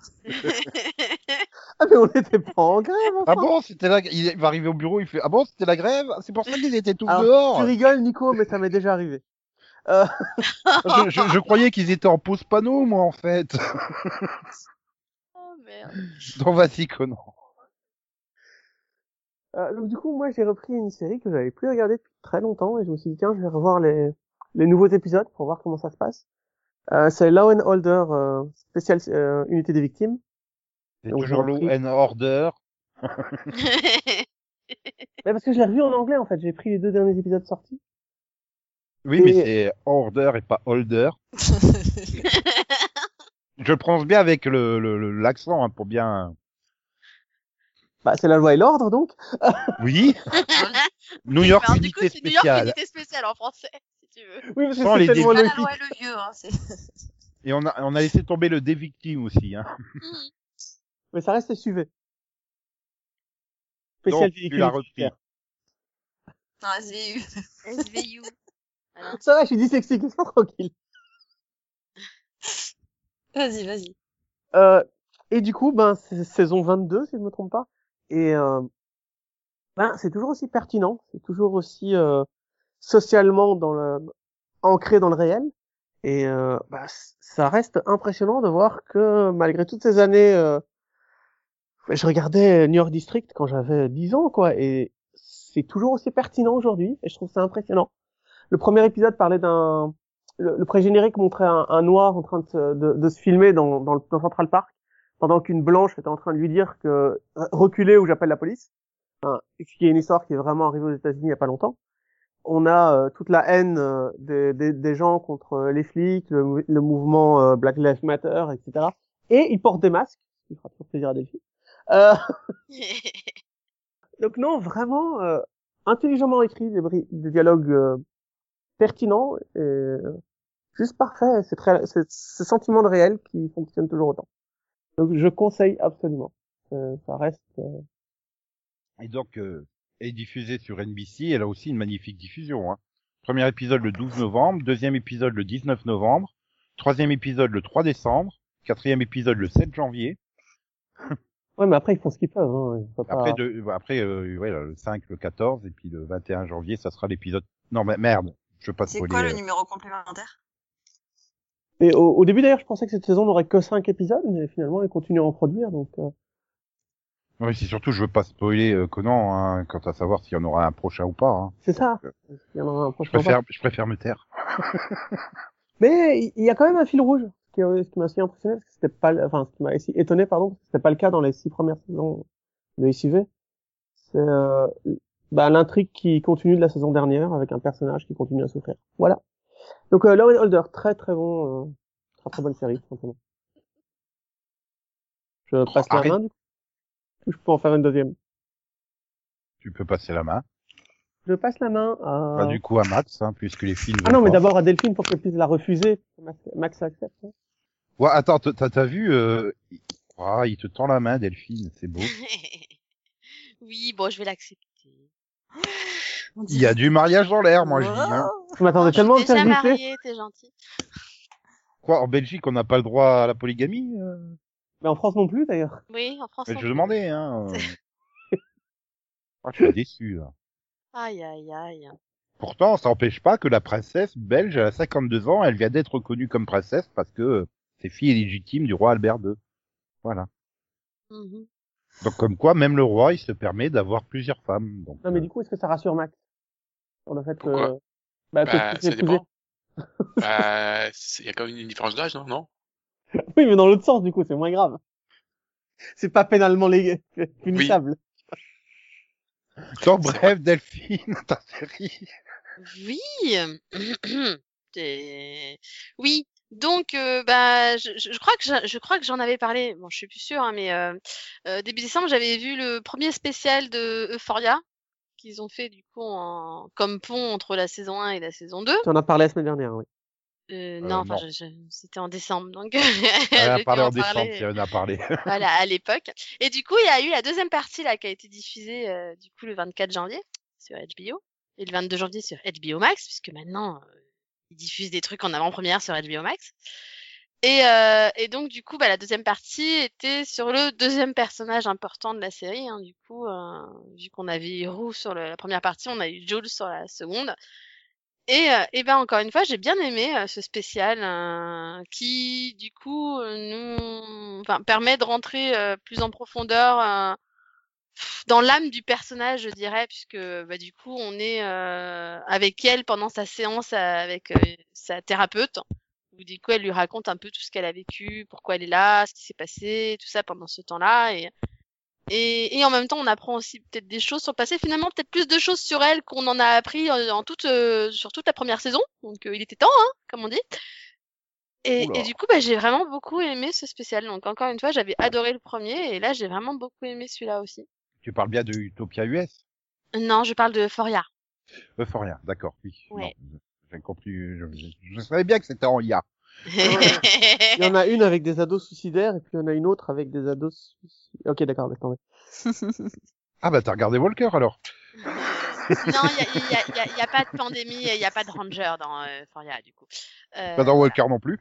Ah, mais on n'était pas en grève, enfin. Ah bon, c'était la... il va arriver au bureau, il fait ah bon, c'était la grève, c'est pour ça qu'ils étaient tous Alors, dehors. Tu rigoles, Nico, mais ça m'est déjà arrivé. Euh, Je, je- je croyais qu'ils étaient en pause panneau, moi en fait. oh merde. Donc vas-y Conan. Euh, donc du coup, moi, j'ai repris une série que j'avais plus regardée depuis très longtemps et je me suis dit tiens, je vais revoir les les nouveaux épisodes pour voir comment ça se passe. Euh, c'est Law and Order euh, spécial euh, unité des victimes. C'est toujours Law and Order. Mais parce que je l'ai revu en anglais en fait, j'ai pris les deux derniers épisodes sortis. Oui, mais c'est Order et pas Holder. Je le prononce bien avec le le- le- l'accent hein, pour bien. Bah, c'est la loi et l'ordre donc. Oui. New York Alors, du coup, c'est New York spéciale. unité spéciale en français, si tu veux. Oui, parce que c'est tellement Pas la loi et le vieux, hein. c'est- Et on a on a laissé tomber le des victimes aussi. Hein. Mais ça reste SUV. Spécial Donc tu véhicule l'as repris. Non, SVU. SVU. Voilà. Ça va, je suis dyslexique, c'est tranquille. Vas-y, vas-y. Euh, et du coup, ben, c'est saison 22, si je me trompe pas. Et euh, ben, c'est toujours aussi pertinent, c'est toujours aussi euh, socialement dans le, ancré dans le réel. Et euh, ben, ça reste impressionnant de voir que malgré toutes ces années, euh, je regardais New York District quand j'avais 10 ans, quoi, et c'est toujours aussi pertinent aujourd'hui. Et je trouve ça impressionnant. Le premier épisode parlait d'un, le, le pré-générique montrait un, un noir en train de, se- de, de se filmer dans, dans, le, dans Central Park pendant qu'une blanche était en train de lui dire que euh, reculez ou j'appelle la police. Hein, qui est une histoire qui est vraiment arrivée aux États-Unis il y a pas longtemps. On a euh, toute la haine euh, des, des, des gens contre les flics, le, mou- le mouvement euh, Black Lives Matter, etc. Et ils portent des masques, ce qui fera toujours plaisir à Delphi. Euh, donc non, vraiment intelligemment écrit, des, dialogues pertinents et juste parfait. C'est ce sentiment de réel qui fonctionne toujours autant. Donc je conseille absolument. Euh, ça reste. euh, Et donc euh, est diffusée sur NBC. Elle a aussi une magnifique diffusion. Hein. Premier épisode le 12 novembre, deuxième épisode le 19 novembre, troisième épisode le 3 décembre, quatrième épisode le 7 janvier. Ouais, mais après ils font ce qu'ils peuvent. Hein. Pas- Après, de, après euh, ouais, le 5, le 14 et puis le 21 janvier, ça sera l'épisode. Non mais merde, je veux pas C'est quoi le euh. numéro complémentaire? Et au, au début d'ailleurs, je pensais que cette saison n'aurait que cinq épisodes, mais finalement ils continuent à en produire. Donc euh, Oui, c'est surtout, je veux pas spoiler euh, Conan hein, quant à savoir s'il y en aura un prochain ou pas. Hein. c'est ça. Euh, Il y en aura un Je prochain préfère, je préfère me taire. Mais il y a quand même un fil rouge, ce qui, m'a aussi impressionné, parce que c'était pas, enfin, ce qui m'a étonné, pardon, parce que c'était pas le cas dans les six premières saisons de SUV. C'est euh, bah, l'intrigue qui continue de la saison dernière avec un personnage qui continue à souffrir. Voilà. Donc euh, Law and Holder, très très bon, euh, très très bonne série, tout simplement. Je passe la main du coup. Ou je peux en faire une deuxième? Tu peux passer la main. Je passe la main à. Bah, du coup à Max, hein, puisque les filles. ne ah non, mais d'abord à Delphine pour qu'elle puisse la refuser. Max, accepte. hein. Ouais, attends, t'as vu euh... ah, il te tend la main, Delphine, c'est beau. oui, bon, je vais l'accepter. Il y a du mariage dans l'air, moi je dis. Hein. Je m'attendais Oh, tellement à faire mariée, t'es gentil. Quoi, en Belgique, on n'a pas le droit à la polygamie euh? Mais en France non plus d'ailleurs. Oui, en France. Mais non Je plus. demandais, hein. euh. Ah, je suis déçu. là. Aïe, aïe, aïe. Pourtant, ça n'empêche pas que la princesse belge, elle a 52 ans, elle vient d'être reconnue comme princesse parce que c'est fille légitime du roi Albert II. Voilà. Mhm. Donc comme quoi, même le roi, il se permet d'avoir plusieurs femmes. Donc, Non, mais euh, du coup, est-ce que ça rassure Max Sur le fait que. Bah, que Bah, tu ça dépend. Bah, il y a quand même une différence d'âge, non, non? Oui, mais dans l'autre sens, du coup, c'est moins grave. C'est pas pénalement lég... punissable. Donc bref, Delphine, ta série. Oui. C'est- oui. Donc, euh, bah, je, je- je crois que je, je crois que j'en avais parlé. Bon, je suis plus sûre, hein, mais euh, euh, début décembre, j'avais vu le premier spécial de Euphoria qu'ils ont fait du coup en, comme pont entre la saison 1 et la saison 2. Tu en as parlé la semaine dernière, oui. Euh, Euh, non, enfin, non. je- je- c'était en décembre, donc Elle a parlé en en décembre, parler, si elle en a parlé. voilà, à l'époque. Et du coup, il y a eu la deuxième partie là qui a été diffusée euh, du coup le 24 janvier sur HBO et le 22 janvier sur HBO Max, puisque maintenant euh, ils diffusent des trucs en avant-première sur HBO Max. Et, euh, et donc du coup, bah, la deuxième partie était sur le deuxième personnage important de la série. Hein, du coup, euh, vu qu'on avait Roux sur la première partie, on a eu Jules sur la seconde. Et, euh, et ben encore une fois, j'ai bien aimé euh, ce spécial euh, qui, du coup, nous, permet de rentrer plus en profondeur dans l'âme du personnage, je dirais, puisque bah, du coup, on est euh, avec elle pendant sa séance euh, avec euh, sa thérapeute, où du coup, elle lui raconte un peu tout ce qu'elle a vécu, pourquoi elle est là, ce qui s'est passé, tout ça pendant ce temps-là, et et, et en même temps, on apprend aussi peut-être des choses sur le passé. Finalement, peut-être plus de choses sur elle qu'on en a appris en, en toute, euh, sur toute la première saison. Donc, euh, il était temps, hein, comme on dit. Et, et du coup, bah, j'ai vraiment beaucoup aimé ce spécial. Donc, encore une fois, j'avais adoré le premier, et là, j'ai vraiment beaucoup aimé celui-là aussi. Tu parles bien de Utopia US Non, je parle de Foria. Euphoria, d'accord, oui. Ouais. J'ai compris, je, je savais bien que c'était en IA. Il y en a une avec des ados suicidaires et puis il y en a une autre avec des ados suicidaires. Ok, d'accord, tomber. Ah bah t'as regardé Walker alors non, il y a, pas de pandémie et il y a pas de ranger dans euh, Foria, du coup. Euh, Pas dans Walker non plus.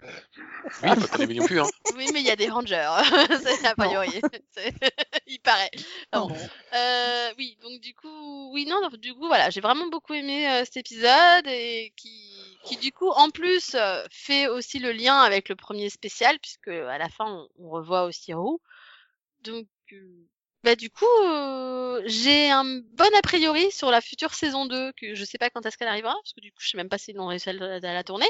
Oui, pas de pandémie non plus, hein. Oui, mais il y a des rangers, c'est a priori. Il paraît. Bon. Euh, oui, donc du coup, oui, non, donc, du coup, voilà, j'ai vraiment beaucoup aimé euh, cet épisode et qui, qui du coup, en plus, euh, fait aussi le lien avec le premier spécial puisque à la fin, on, on revoit aussi Roux. Donc, euh, bah du coup, euh, j'ai un bon a priori sur la future saison 2 que je sais pas quand est-ce qu'elle arrivera parce que du coup, je sais même pas s'ils l'ont réussi à, la- la tourner.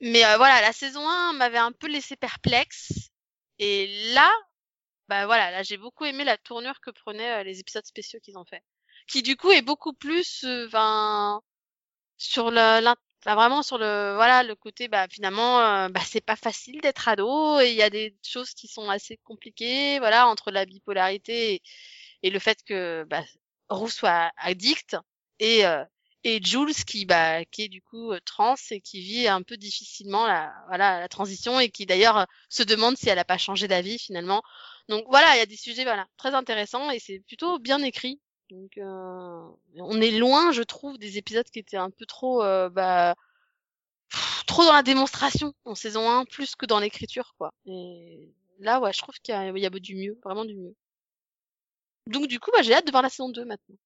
Mais euh, voilà, la saison 1 m'avait un peu laissé perplexe. Et là, bah voilà, là j'ai beaucoup aimé la tournure que prenaient euh, les épisodes spéciaux qu'ils ont fait. Qui du coup est beaucoup plus, euh, ben, sur le, l'in- enfin, vraiment sur le, voilà, le côté, bah finalement, euh, bah c'est pas facile d'être ado et il y a des choses qui sont assez compliquées, voilà, entre la bipolarité et, le fait que, bah, Roux soit addict et euh, et Jules qui bah qui est du coup euh, trans et qui vit un peu difficilement la voilà la transition et qui d'ailleurs euh, se demande si elle a pas changé d'avis finalement. Donc voilà, il y a des sujets voilà très intéressants et c'est plutôt bien écrit. Donc euh, on est loin, je trouve, des épisodes qui étaient un peu trop euh, bah pff, trop dans la démonstration en saison 1 plus que dans l'écriture quoi. Et là ouais, je trouve qu'il y a, il y a du mieux, vraiment du mieux. Donc du coup, bah, j'ai hâte de voir la saison 2 maintenant.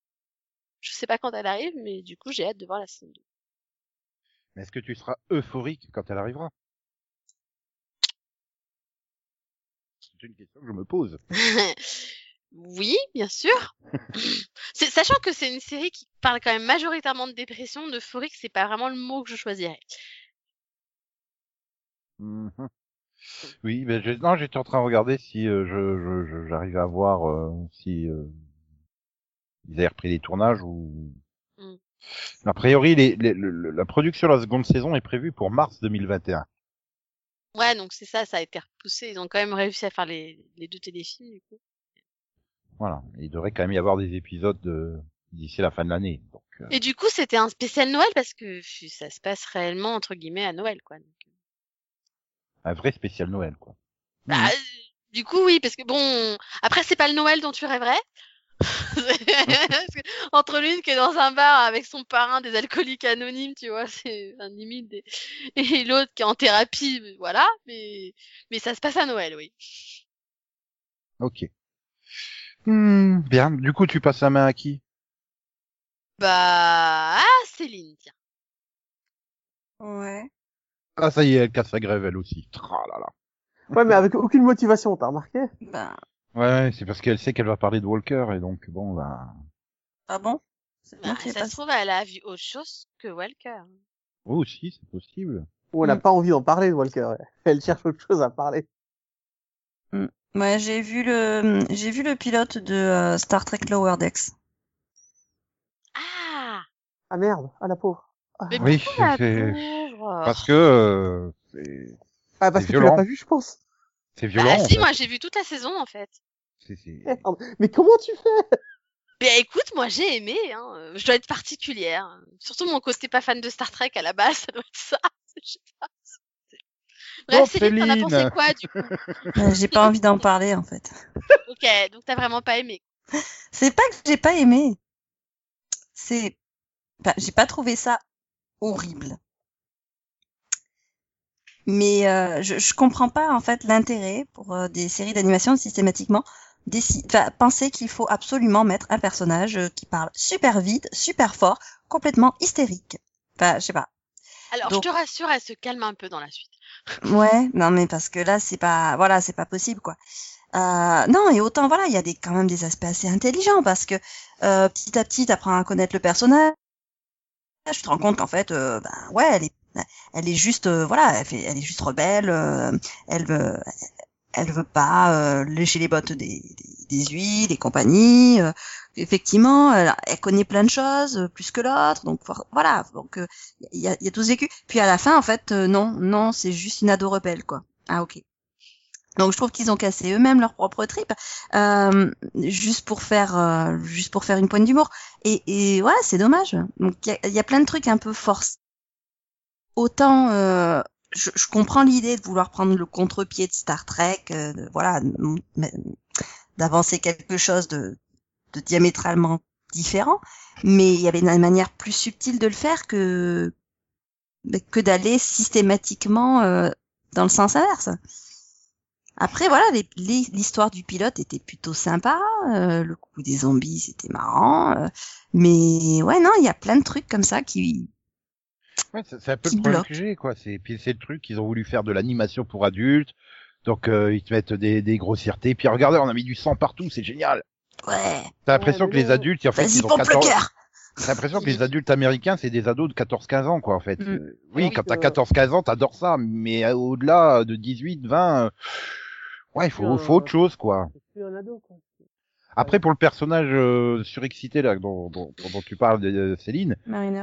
Je sais pas quand elle arrive, mais du coup, j'ai hâte de voir la saison 2. Mais est-ce que tu seras euphorique quand elle arrivera? C'est une question que je me pose. oui, bien sûr. Sachant que c'est une série qui parle quand même majoritairement de dépression, d'euphorique, c'est pas vraiment le mot que je choisirais. Mhm. Oui, mais je... non, j'étais en train de regarder si euh, je, j'arrivais à voir euh, si euh, ils avaient repris les tournages ou. Mm. A priori, les, les- la production de la seconde saison est prévue pour mars 2021. Ouais, donc c'est ça, ça a été repoussé. Ils ont quand même réussi à faire les, les deux téléfilms, du coup. Voilà, il devrait quand même y avoir des épisodes de... d'ici la fin de l'année. Donc, euh, Et du coup, c'était un spécial Noël parce que ça se passe réellement, entre guillemets, à Noël, quoi. Donc, un vrai spécial Noël, quoi. Bah, euh, du coup, oui, parce que bon, après, c'est pas le Noël dont tu rêverais. Entre l'une qui est dans un bar avec son parrain des alcooliques anonymes, tu vois, c'est un limite, des- et l'autre qui est en thérapie, voilà, mais, mais ça se passe à Noël, oui. Ok. Hmm, bien. Du coup, tu passes la main à qui? Bah, ah, Céline, tiens. Ouais. Ah, ça y est, elle casse la grève, elle aussi. Tra là là. Ouais, mais avec aucune motivation, t'as remarqué? Ben, Ouais, c'est parce qu'elle sait qu'elle va parler de Walker et donc bon, bah. ah bon? C'est bien Bah, ça pas se trouve, elle a vu autre chose que Walker. Oh, aussi, c'est possible. Ou elle a Mm. pas envie d'en parler, Walker. Elle cherche autre chose à parler. Ouais, j'ai vu le j'ai vu le pilote de euh, Star Trek Lower Decks. Ah! Ah merde, ah la pauvre. Ah, Mais Oui, pourquoi la c'est- pauvre? Parce que euh, C'est Ah, parce C'est que tu violent. l'as pas vu, je pense. c'est violent. Ah si, fait. moi j'ai vu toute la saison en fait. C'est- Merde. Mais comment tu fais? Mais écoute, moi j'ai aimé, hein. je dois être particulière. Surtout mon côté pas fan de Star Trek à la base, ça doit être ça. Je sais pas. Bon, Bref, Céline, t'en as pensé quoi du coup Euh, J'ai pas envie d'en parler en fait. Ok, donc t'as vraiment pas aimé. C'est pas que j'ai pas aimé. C'est, enfin, j'ai pas trouvé ça horrible. Mais euh, je, je comprends pas en fait l'intérêt pour euh, des séries d'animation systématiquement penser qu'il faut absolument mettre un personnage euh, qui parle super vite, super fort, complètement hystérique. Enfin, je sais pas. Alors Donc- je te rassure, elle se calme un peu dans la suite. Ouais, non mais parce que là c'est pas voilà, c'est pas possible quoi. Euh, non et autant voilà, il y a des quand même des aspects assez intelligents parce que euh, petit à petit t'apprends à connaître le personnage, tu te rends compte qu'en fait euh, ben ouais, elle est elle est juste euh, voilà, elle fait elle est juste rebelle, euh, elle veut elle veut pas euh, lécher les bottes des, des, des huiles et compagnie. Effectivement, elle, elle connaît plein de choses, euh, plus que l'autre. Donc voilà, donc euh, il y a, y a tout vécu. Puis à la fin, en fait, euh, non, non, c'est juste une ado rebelle, quoi. Ah ok. Donc je trouve qu'ils ont cassé eux-mêmes leur propre trip, euh, juste pour faire, euh, juste pour faire une pointe d'humour. Et, et voilà, c'est dommage. Donc il y a, y a plein de trucs un peu forcés. Autant euh, je, je comprends l'idée de vouloir prendre le contre-pied de Star Trek, de- voilà, d'avancer quelque chose de, de diamétralement différent, mais il y avait une manière plus subtile de le faire que que d'aller systématiquement euh, dans le sens inverse. Après voilà, l'histoire du pilote était plutôt sympa, euh, le coup des zombies c'était marrant, euh, mais ouais non, il y a plein de trucs comme ça qui Ouais, c'est un peu le problème que j'ai, quoi. C'est puis c'est le truc qu'ils ont voulu faire de l'animation pour adultes. Donc ils te mettent des, des grossièretés. Puis regardez, on a mis du sang partout, c'est génial. Ouais, T'as l'impression Ouais, que les adultes, en fait, ils ont pompe le 14... cœur. T'as l'impression que les adultes américains, c'est des ados de 14-15 ans, quoi, en fait. Mm. Euh, oui, Oui, quand t'as euh, 14-15 ans, t'adores ça, mais euh, au-delà de 18, 20, euh, ouais, il faut, faut autre chose, quoi. C'est plus un ado, quoi. Après, pour le personnage euh, surexcité là dont, dont, dont tu parles, de Céline,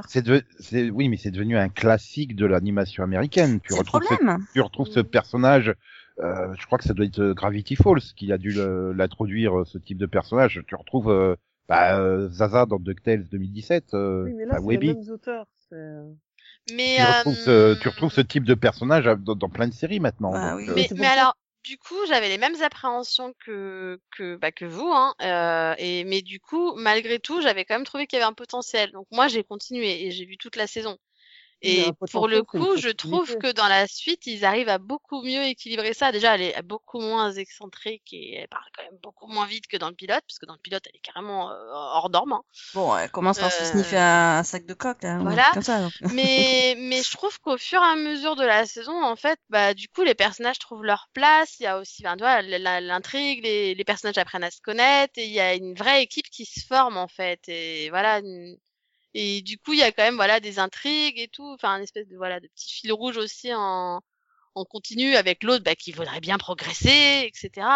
c'est oui, mais c'est devenu un classique de l'animation américaine. Tu retrouves ce tu retrouves ce personnage, euh, je crois que ça doit être euh, Gravity Falls qui a dû l'introduire, euh, ce type de personnage. Tu retrouves euh, bah, euh, Zaza dans DuckTales 2017, euh, Oui, mais là, c'est les mêmes auteurs. Mais Tu, retrouves ce, euh, tu retrouves ce type de personnage dans, dans plein de séries maintenant. Bah donc, oui. Mais, alors, du coup, j'avais les mêmes appréhensions que que bah, que vous, hein. euh, et mais du coup, malgré tout, j'avais quand même trouvé qu'il y avait un potentiel. Donc moi, j'ai continué et j'ai vu toute la saison. Et pour le coup, je trouve que dans la suite, ils arrivent à beaucoup mieux équilibrer ça. Déjà, elle est beaucoup moins excentrique et elle parle quand même beaucoup moins vite que dans le pilote, parce que dans le pilote, elle est carrément euh, hors norme. hein. Bon, elle commence par se Euh, sniffer un sac de coque, là, ou un voilà. comme ça. mais mais je trouve qu'au fur et à mesure de la saison en fait bah du coup les personnages trouvent leur place il y a aussi ben, l'intrigue les, les personnages apprennent à se connaître et il y a une vraie équipe qui se forme en fait et voilà une- et du coup il y a quand même voilà des intrigues et tout enfin un espèce de voilà de petit fil rouge aussi en en continu avec l'autre bah, qui voudrait bien progresser etc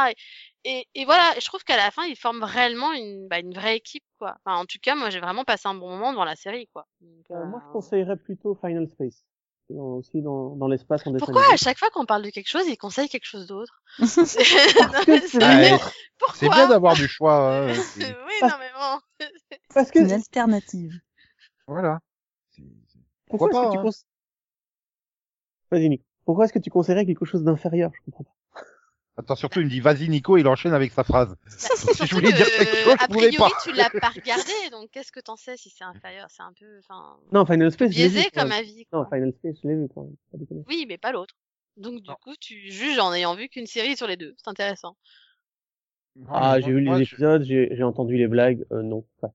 et, et, et voilà je trouve qu'à la fin ils forment réellement une bah, une vraie équipe quoi enfin en tout cas moi j'ai vraiment passé un bon moment devant la série quoi Donc, euh, moi, je euh, conseillerais plutôt Final Space. Dans- aussi dans, dans l'espace en Pourquoi à chaque fois qu'on parle de quelque chose, il conseille quelque chose d'autre? C'est bien d'avoir du choix. hein, Oui, c'est- non, mais bon. Parce que, Une alternative. Voilà. C'est- pourquoi pourquoi est-ce pas, que tu hein. conse- Vas-y, Nick. Pourquoi est-ce que tu conseillerais quelque chose d'inférieur? Je comprends pas. Attends, surtout, il me dit vas-y Nico, il enchaîne avec sa phrase. Si je voulais dire que, quelque chose, je a pouvais priori, pas. tu l'as pas regardé, donc qu'est-ce que t'en sais si c'est inférieur? C'est un peu, enfin, Non, Final Space, je l'ai vu. biaisé comme même. avis. Non, quoi. Final Space, je l'ai vu quand même. Pas déconner. Oui, mais pas l'autre. Donc du Non. coup, tu juges en ayant vu qu'une série sur les deux. C'est intéressant. Ah, mais j'ai vu les épisodes, j'ai j'ai entendu les blagues, euh, non. Enfin,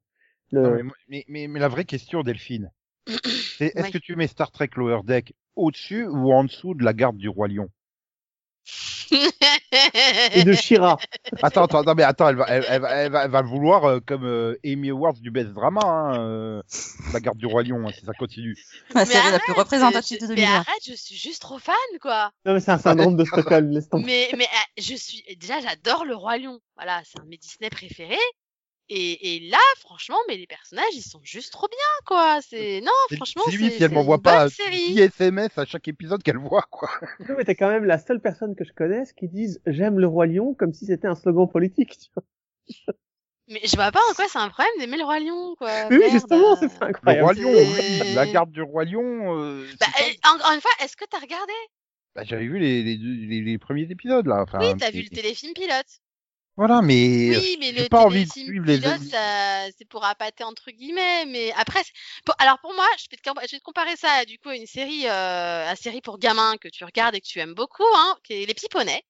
le... Non, mais, moi- mais, mais, mais la vraie question, Delphine, c'est est-ce que tu mets Star Trek Lower Deck au-dessus ou en dessous de la garde du Roi Lion? Et de Shira. Attends, attends, non mais attends, elle va, elle, elle va, elle va, elle va le vouloir euh, comme euh, Emmy Awards du best drama, hein, euh, la garde du Roi Lion, hein, si ça continue. La Mais série la arrête, plus représentative de Mais 2020. arrête, je suis juste trop fan, quoi. Non, mais c'est un syndrome de Stockholm, laisse tomber. mais mais euh, je suis déjà j'adore le roi lion. Voilà, c'est un de mes Disney préférés. Et, et là, franchement, mais les personnages, ils sont juste trop bien, quoi. C'est non, C'est franchement, c'est c'est si elle c'est m'envoie pas série. 10 SMS à chaque épisode qu'elle voit, quoi. Non, mais t'es quand même la seule personne que je connaisse qui dise j'aime le roi lion comme si c'était un slogan politique. Tu vois. Mais je vois pas en quoi c'est un problème d'aimer le roi lion, quoi. Oui, Merde. justement, c'est Le incroyable. roi lion, c'est- oui, la garde du roi lion. euh, Bah, c'est euh, encore une fois, est-ce que t'as regardé? Pas- bah, j'avais vu les, les, deux- les, les premiers épisodes là. Enfin, Oui, t'as c'est- vu le téléfilm pilote. Voilà, mais Oui, mais j'ai pas envie de suivre les- c'est pour appâter entre guillemets. Mais après, pour- alors pour moi, je vais, te, compa- je vais te comparer ça du coup à une série, euh, à série pour gamins que tu regardes et que tu aimes beaucoup, hein, qui est Les.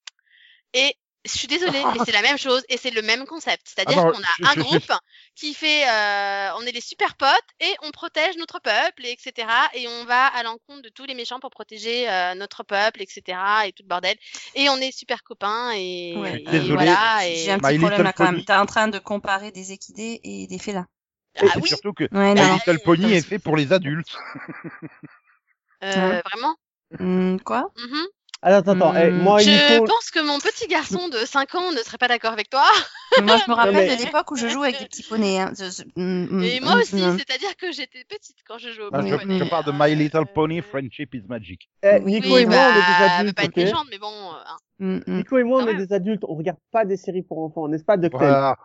Et je suis désolée, mais c'est la même chose et c'est le même concept. C'est-à-dire non, qu'on je- a un je- je- groupe qui fait, euh, on est les super potes et on protège notre peuple, et etc. Et on va à l'encontre de tous les méchants pour protéger euh, notre peuple, etc. Et tout le bordel. Et on est super copains et, Ouais, et voilà. Et... J'ai un My petit Little problème là quand même. T'es en train de comparer des équidés et des félins. Ah Et oui, surtout que Ouais, My. Little Pony est fait pour les adultes. euh, vraiment? Hum, quoi? Mhm. Attends, attends, eh, moi Je Nico, pense que mon petit garçon de 5 ans ne serait pas d'accord avec toi. Moi, je me rappelle mais- de l'époque où je jouais avec des petits poneys. Hein. Hum, Et moi hum, aussi, c'est-à-dire que j'étais petite quand je jouais au Bah, je, parle de My Little Euh, Pony, Friendship is Magic. eh, Nico oui, et moi, bah, on est des adultes, pas être méchante, mais bon. euh, hein. Nico et moi, on est des adultes, on regarde pas des séries pour enfants, n'est-ce pas, DuckTales Voilà.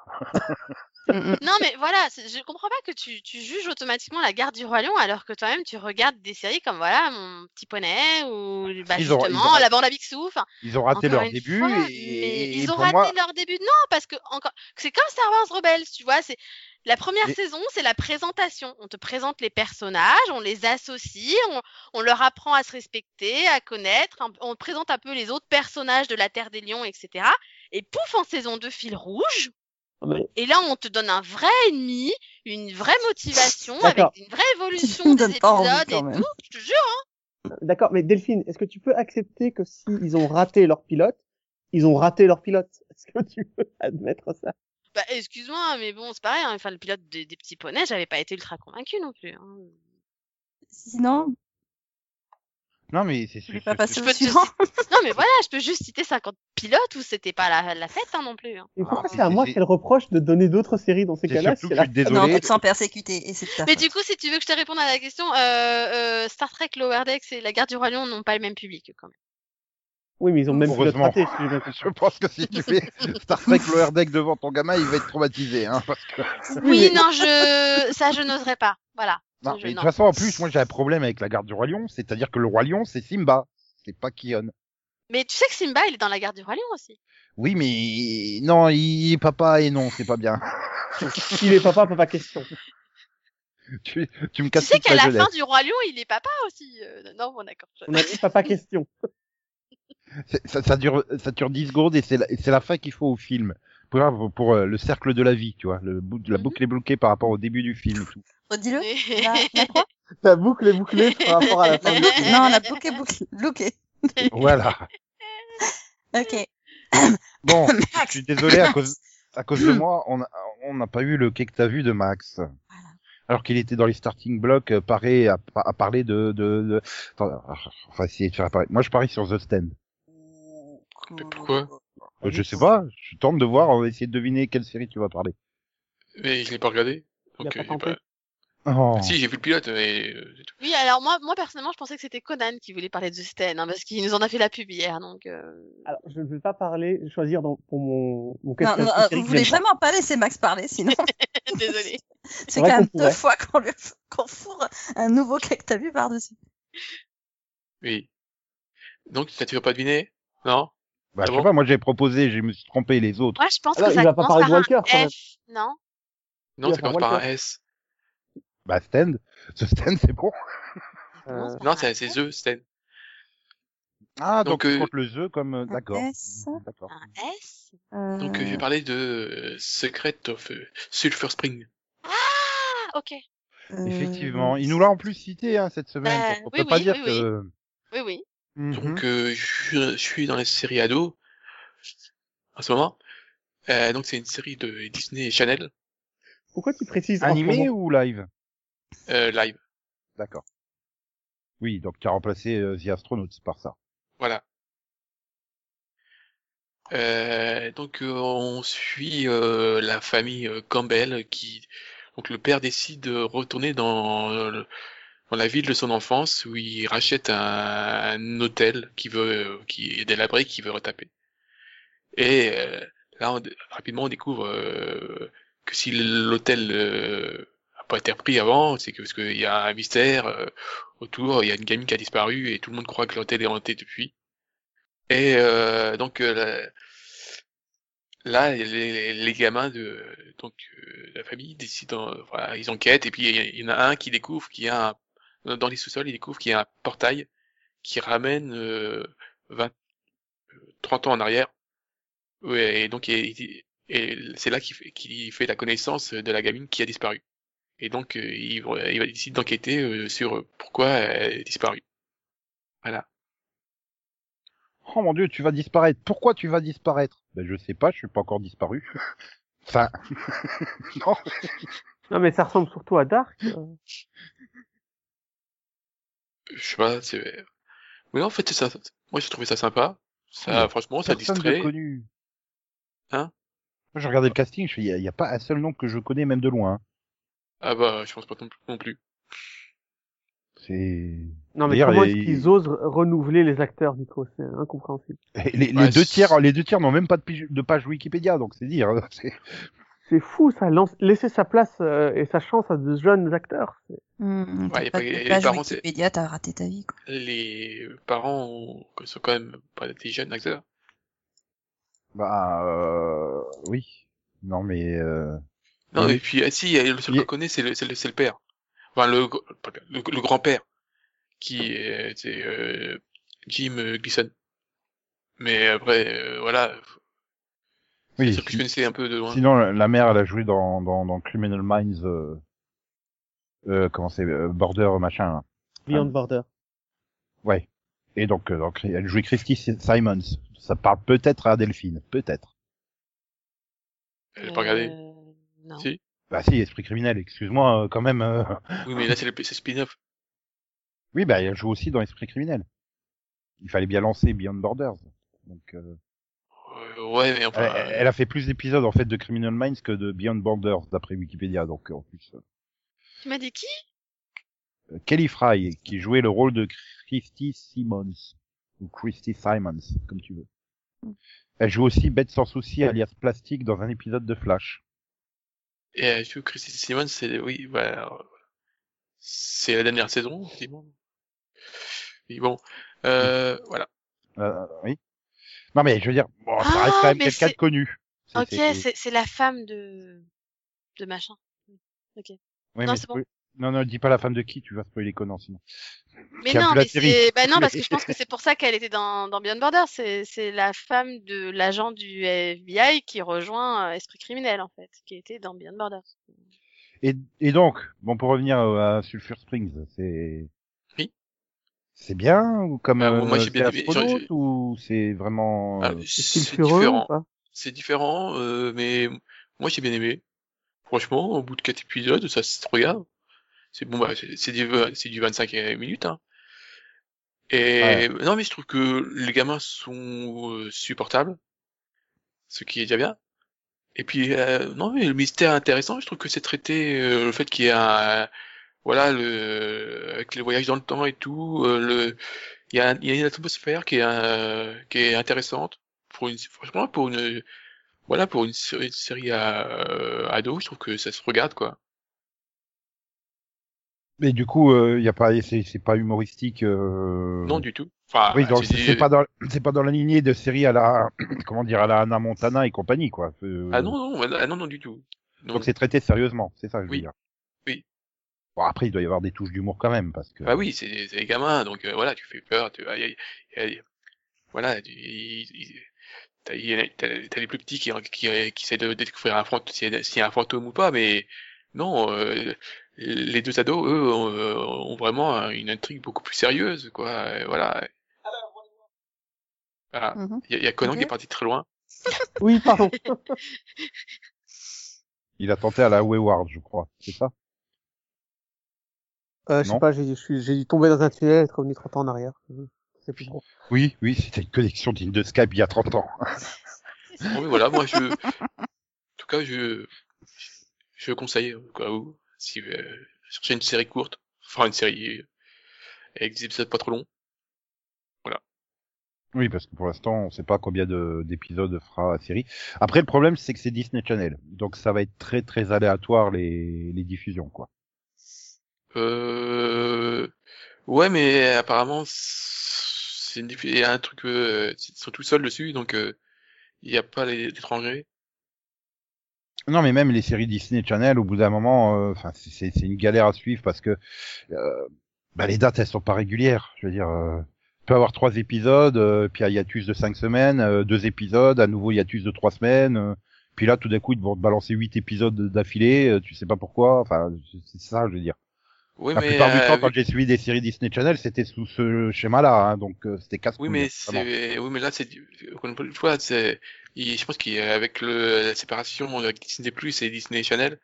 Hum, hum. Non, mais voilà, je comprends pas que tu, tu juges automatiquement la garde du roi lion alors que toi-même tu regardes des séries comme voilà mon petit poney ou bah, Ils ont- justement ils ont- la bande à. Enfin, Ils ont raté leur début fois, et, mais et ils ont raté moi, leur début. Non, parce que encore, c'est comme Star Wars Rebels, tu vois, c'est la première saison, c'est la présentation. On te présente les personnages, on les associe, on, on leur apprend à se respecter, à connaître, on présente un peu les autres personnages de la Terre des Lions, etc. Et pouf, en saison 2, fil rouge. Mais- Et là, on te donne un vrai ennemi, une vraie motivation, avec une vraie évolution des donnes pas envie, épisodes et quand même. tout. Je te jure. D'accord, mais Delphine, est-ce que tu peux accepter que s'ils ont raté leur pilote, ils ont raté leur pilote? Est-ce que tu peux admettre ça? Bah, excuse-moi, mais bon, c'est pareil. Hein, enfin, le pilote des, des petits poneys, j'avais pas été ultra convaincue non plus. Hein. Sinon, non mais c'est sûr. pas Je peux te. Non, mais voilà, je peux juste citer 50 pilotes où c'était pas la, la fête hein, non plus. Hein. Et pourquoi Ah, c'est à moi c'est- qu'elle reproche de donner d'autres séries dans ces cas-là si que elle a- je suis Non, tu te sens persécuté et ta Mais faute. du coup, si tu veux que je te réponde à la question, euh, euh, Star Trek, Lower Decks et la Garde du Roi Lion n'ont pas le même public quand même. Oui, mais ils ont même raté, compris. Je pense que si tu fais Star Trek Lower Deck devant ton gamin, il va être traumatisé, hein, parce que. Oui, non, je, ça, je n'oserais pas. Voilà. Non, mais de toute façon, en plus, moi, j'ai un problème avec la garde du roi lion, c'est-à-dire que le roi lion, c'est Simba, c'est pas Kion. Mais tu sais que Simba, il est dans la Garde du Roi Lion aussi. Oui, mais non, il est papa et non, c'est pas bien. Il est papa, papa question. tu, tu me Tu casses sais toute qu'à la fin du Roi Lion, il est papa aussi. euh, non, bon, d'accord. je- On a dit papa question. Ça, ça dure, ça dure 10 secondes et c'est la, c'est la fin qu'il faut au film. Pour, pour euh, le cercle de la vie, tu vois, le, bout- la Mhm. boucle est bloquée par rapport au début du film et tout. Redis-le. La, la quoi La boucle est bouclée par rapport à la fin. La boucle. Non, la boucle est boucle- bloquée. Voilà. Ok. Bon, je suis désolé à cause, à cause de moi, on a- on n'a pas eu le quai que t'as vu de Max. Alors qu'il était dans les starting blocks, euh, paré à, à parler de, de, de... Attends, on va essayer de faire apparaître. Moi, je parie sur The Stand. Mais pourquoi? Euh, je sais pas, je tente de voir, on va essayer de deviner quelle série tu vas parler. Mais je l'ai pas regardé. Il a Donc, pas euh, j'ai tenté. pas- Oh. Si, j'ai vu le pilote, mais euh, c'est. Oui, alors moi, moi personnellement, je pensais que c'était Conan qui voulait parler de Stand, hein, parce qu'il nous en a fait la pub hier, donc. euh, Alors, je ne vais pas parler, choisir dans, pour mon, mon Non, non, euh, vous voulez vraiment pas laisser Max parler, sinon Désolée. c'est quand même deux pourrait. fois qu'on lui qu'on fourre un nouveau cas que t'as vu par-dessus. Oui. Donc, ça tu vas pas deviner? Non? Bah, Ah je sais pas, moi j'ai proposé, je me suis trompé les autres. Moi, je pense Alors, que il ça va pas parler de Walker. F, non? Non, Il ça commence par un. S. Bah, Stand. Ce Stand, c'est bon. Euh, Non, c'est c'est The Stand. Ah, donc, Donc, euh, le jeu comme, euh, d'accord. S. D'accord. Un S? Euh, Donc, euh, je vais parler de Secret of Sulphur Spring. Ah, ok. euh, Effectivement. Il nous l'a en plus cité, hein, cette semaine. Bah, on oui, peut pas oui, dire oui, que... Oui, oui. Mhm. Donc, euh, je suis- je suis dans la série ado en ce moment. Euh, donc, c'est une série de Disney et Channel Pourquoi tu précises Animé ou live? Euh, live. D'accord. Oui, donc tu as remplacé euh, The Astronauts par ça. Voilà. Euh, donc euh, on suit euh, la famille Campbell qui donc le père décide de retourner dans, dans la ville de son enfance où il rachète un, un hôtel qui veut qui est délabré qui veut retaper. Et euh, là on- rapidement on découvre que si l'hôtel euh, pas été repris avant, c'est que parce qu'il y a un mystère euh, autour, il y a une gamine qui a disparu et tout le monde croit que l'hôtel est hanté depuis. Et euh, donc euh, la- là, les, les- gamins de donc euh, la famille décident, voilà, ils enquêtent et puis il y en a un qui découvre qu'il y a un, dans les sous-sols, il découvre qu'il y a un portail qui ramène euh, 20, euh, 30 ans en arrière. Ouais, et donc il- et c'est là qu'il fait, qu'il fait la connaissance de la gamine qui a disparu. Et donc euh, il, il va décider d'enquêter euh, sur pourquoi elle a disparu. Voilà. Oh mon dieu, tu vas disparaître. Pourquoi tu vas disparaître? Ben je sais pas, je suis pas encore disparu. enfin, non. Non, mais ça ressemble surtout à Dark. euh. Je sais pas, c'est. Oui, en fait, c'est ça. Moi, j'ai trouvé ça sympa. Ça, Oui, franchement, ça distrait. connu. Hein? Moi, j'ai regardé le casting, il y, y a pas un seul nom que je connais, même de loin. Ah bah, je pense pas non plus- non plus. C'est Non, mais comment il- est-ce qu'ils osent renouveler les acteurs, Nico C'est incompréhensible. les, les Ouais, deux tiers, les deux tiers n'ont même pas de, pige- de page Wikipédia, donc c'est dire. hein, c'est- C'est fou, ça. Lance... Laisser sa place euh, et sa chance à de jeunes acteurs. c'est- t'as Ouais, pas les page parents, c'est- Wikipédia, t'as raté ta vie, quoi. Les parents ont- sont quand même pas des jeunes acteurs. Bah euh, oui. Non mais euh, Non, Oui. et puis, ah, si, le seul qu'on connaît, c'est le, c'est le, c'est le père. Enfin, le, le, père, le, le grand-père. Qui est, c'est, euh, Jim euh, Gleason. Mais après, euh, voilà. C'est oui. seul que je connaissais un peu de loin. Sinon, la mère, elle a joué dans dans, dans Criminal Minds. Euh, euh, comment c'est euh, Border machin. Là. Beyond Border. Ouais. Et donc, euh, donc elle jouait Christy Simons. Ça parle peut-être à Delphine, peut-être. Elle a pas regardé. Euh, Non. Si. Bah si, esprit criminel. Excuse-moi, euh, quand même. euh, Oui, mais là, c'est le, c'est spin-off. Oui, bah elle joue aussi dans Esprit criminel. Il fallait bien lancer Beyond Borders. Donc, euh, Euh, ouais, mais enfin. elle, elle a fait plus d'épisodes en fait de Criminal Minds que de Beyond Borders d'après Wikipédia. Donc en plus, Tu m'as dit qui? Euh, Kelly Fry qui jouait le rôle de Christy Simmons ou Christy Simons, comme tu veux. Elle joue aussi Bête sans souci alias Plastique dans un épisode de Flash. Et euh, je trouve que Christy Simmons, c'est, oui, voilà. C'est la dernière saison, effectivement. Et bon, euh, voilà. Euh, oui. Non mais je veux dire, bon, ça Ah, reste quand même mais quelqu'un c'est- de connu. Ok, c'est- la femme de de machin. Ok. Oui, non, mais c'est bon. Non, non, dis pas la femme de qui, tu vas spoiler Conan sinon. Mais non, mais c'est bah non parce que je pense que c'est pour ça qu'elle était dans dans Beyond Borders. C'est c'est la femme de l'agent du FBI qui rejoint euh, Esprit criminel en fait, qui était dans Beyond Borders. Et, et donc, bon, pour revenir euh, à Sulphur Springs, c'est... Oui. C'est bien ou comme Ah, euh, moi, j'ai bien c'est aimé. J'ai- ou c'est vraiment... Ah, euh, C'est ou différent. C'est différent, euh, mais moi j'ai bien aimé. Franchement, au bout de quatre épisodes, ça se regarde. C'est bon, bah, c'est du, c'est du 25 minutes, hein. Et Ouais. non, mais je trouve que les gamins sont euh, supportables, ce qui est déjà bien. Et puis, euh, non, mais le mystère est intéressant. Je trouve que c'est traité euh, le fait qu'il y ait un, voilà, le avec les voyages dans le temps et tout, euh, le, il y a, il y a une atmosphère qui est, euh, qui est intéressante pour une, franchement, pour une, voilà, pour une série, une série à, euh, ado, je trouve que ça se regarde, quoi. Mais du coup, il y a pas, c'est pas humoristique. Euh... Non, du tout. Enfin, Oui, donc c'est pas dans, c'est pas dans la lignée de séries à la, comment dire, à la Anna Montana et compagnie, quoi. Euh, Ah non, non, ah non, non, du tout. Non. Donc c'est traité sérieusement, c'est ça que je veux dire. Oui. Bon, après, il doit y avoir des touches d'humour quand même, parce que... Bah oui, c'est les gamins, donc euh, voilà, tu fais peur, tu, aïe, aïe, aïe, voilà, tu, t'as les plus petits qui qui, qui essaient de découvrir un fantôme, s'il y, a- s'il y a un fantôme ou pas, mais non, euh, les deux ados, eux, ont, euh, ont vraiment une intrigue beaucoup plus sérieuse, quoi. euh, Voilà. Voilà. Mhm. Il y, a- il y a Conan qui est parti très loin. Oui, pardon. Il a tenté à la Wayward, je crois. C'est ça? Euh, je sais pas, j'ai dû tomber dans un tunnel et être revenu 30 ans en arrière. Plus. Oui, oui, c'était une connexion digne de Skype il y a 30 ans. Bon, mais voilà, moi je, en tout cas, je, je conseille où si vous euh, cherchez une série courte, enfin une série euh, avec des épisodes pas trop longs. Oui, parce que pour l'instant, on sait pas combien de- d'épisodes fera la série. Après, le problème, c'est que c'est Disney Channel. Donc, ça va être très, très aléatoire, les, les diffusions, quoi. Euh... Ouais, mais apparemment, c'est une il y a un truc, euh, ils sont tout seuls dessus, donc euh, il n'y a pas les étrangers. Non, mais même les séries Disney Channel, au bout d'un moment, euh, enfin, c'est- c'est une galère à suivre parce que euh, bah, les dates, elles sont pas régulières. Je veux dire, euh, tu peux avoir trois épisodes, euh, puis un hiatus de cinq semaines, euh, deux épisodes, à nouveau hiatus de trois semaines. euh, puis là, tout d'un coup, ils vont te balancer huit épisodes d'affilée, euh, tu sais pas pourquoi. Enfin, c'est ça, je veux dire. Oui, La mais plupart du euh, temps, quand j'ai suivi des séries Disney Channel, c'était sous ce schéma-là, hein, donc euh, c'était casse Oui, mais c'est, oui, mais là, c'est, c'est, il- je pense qu'avec le, la séparation avec Disney Plus et Disney Channel,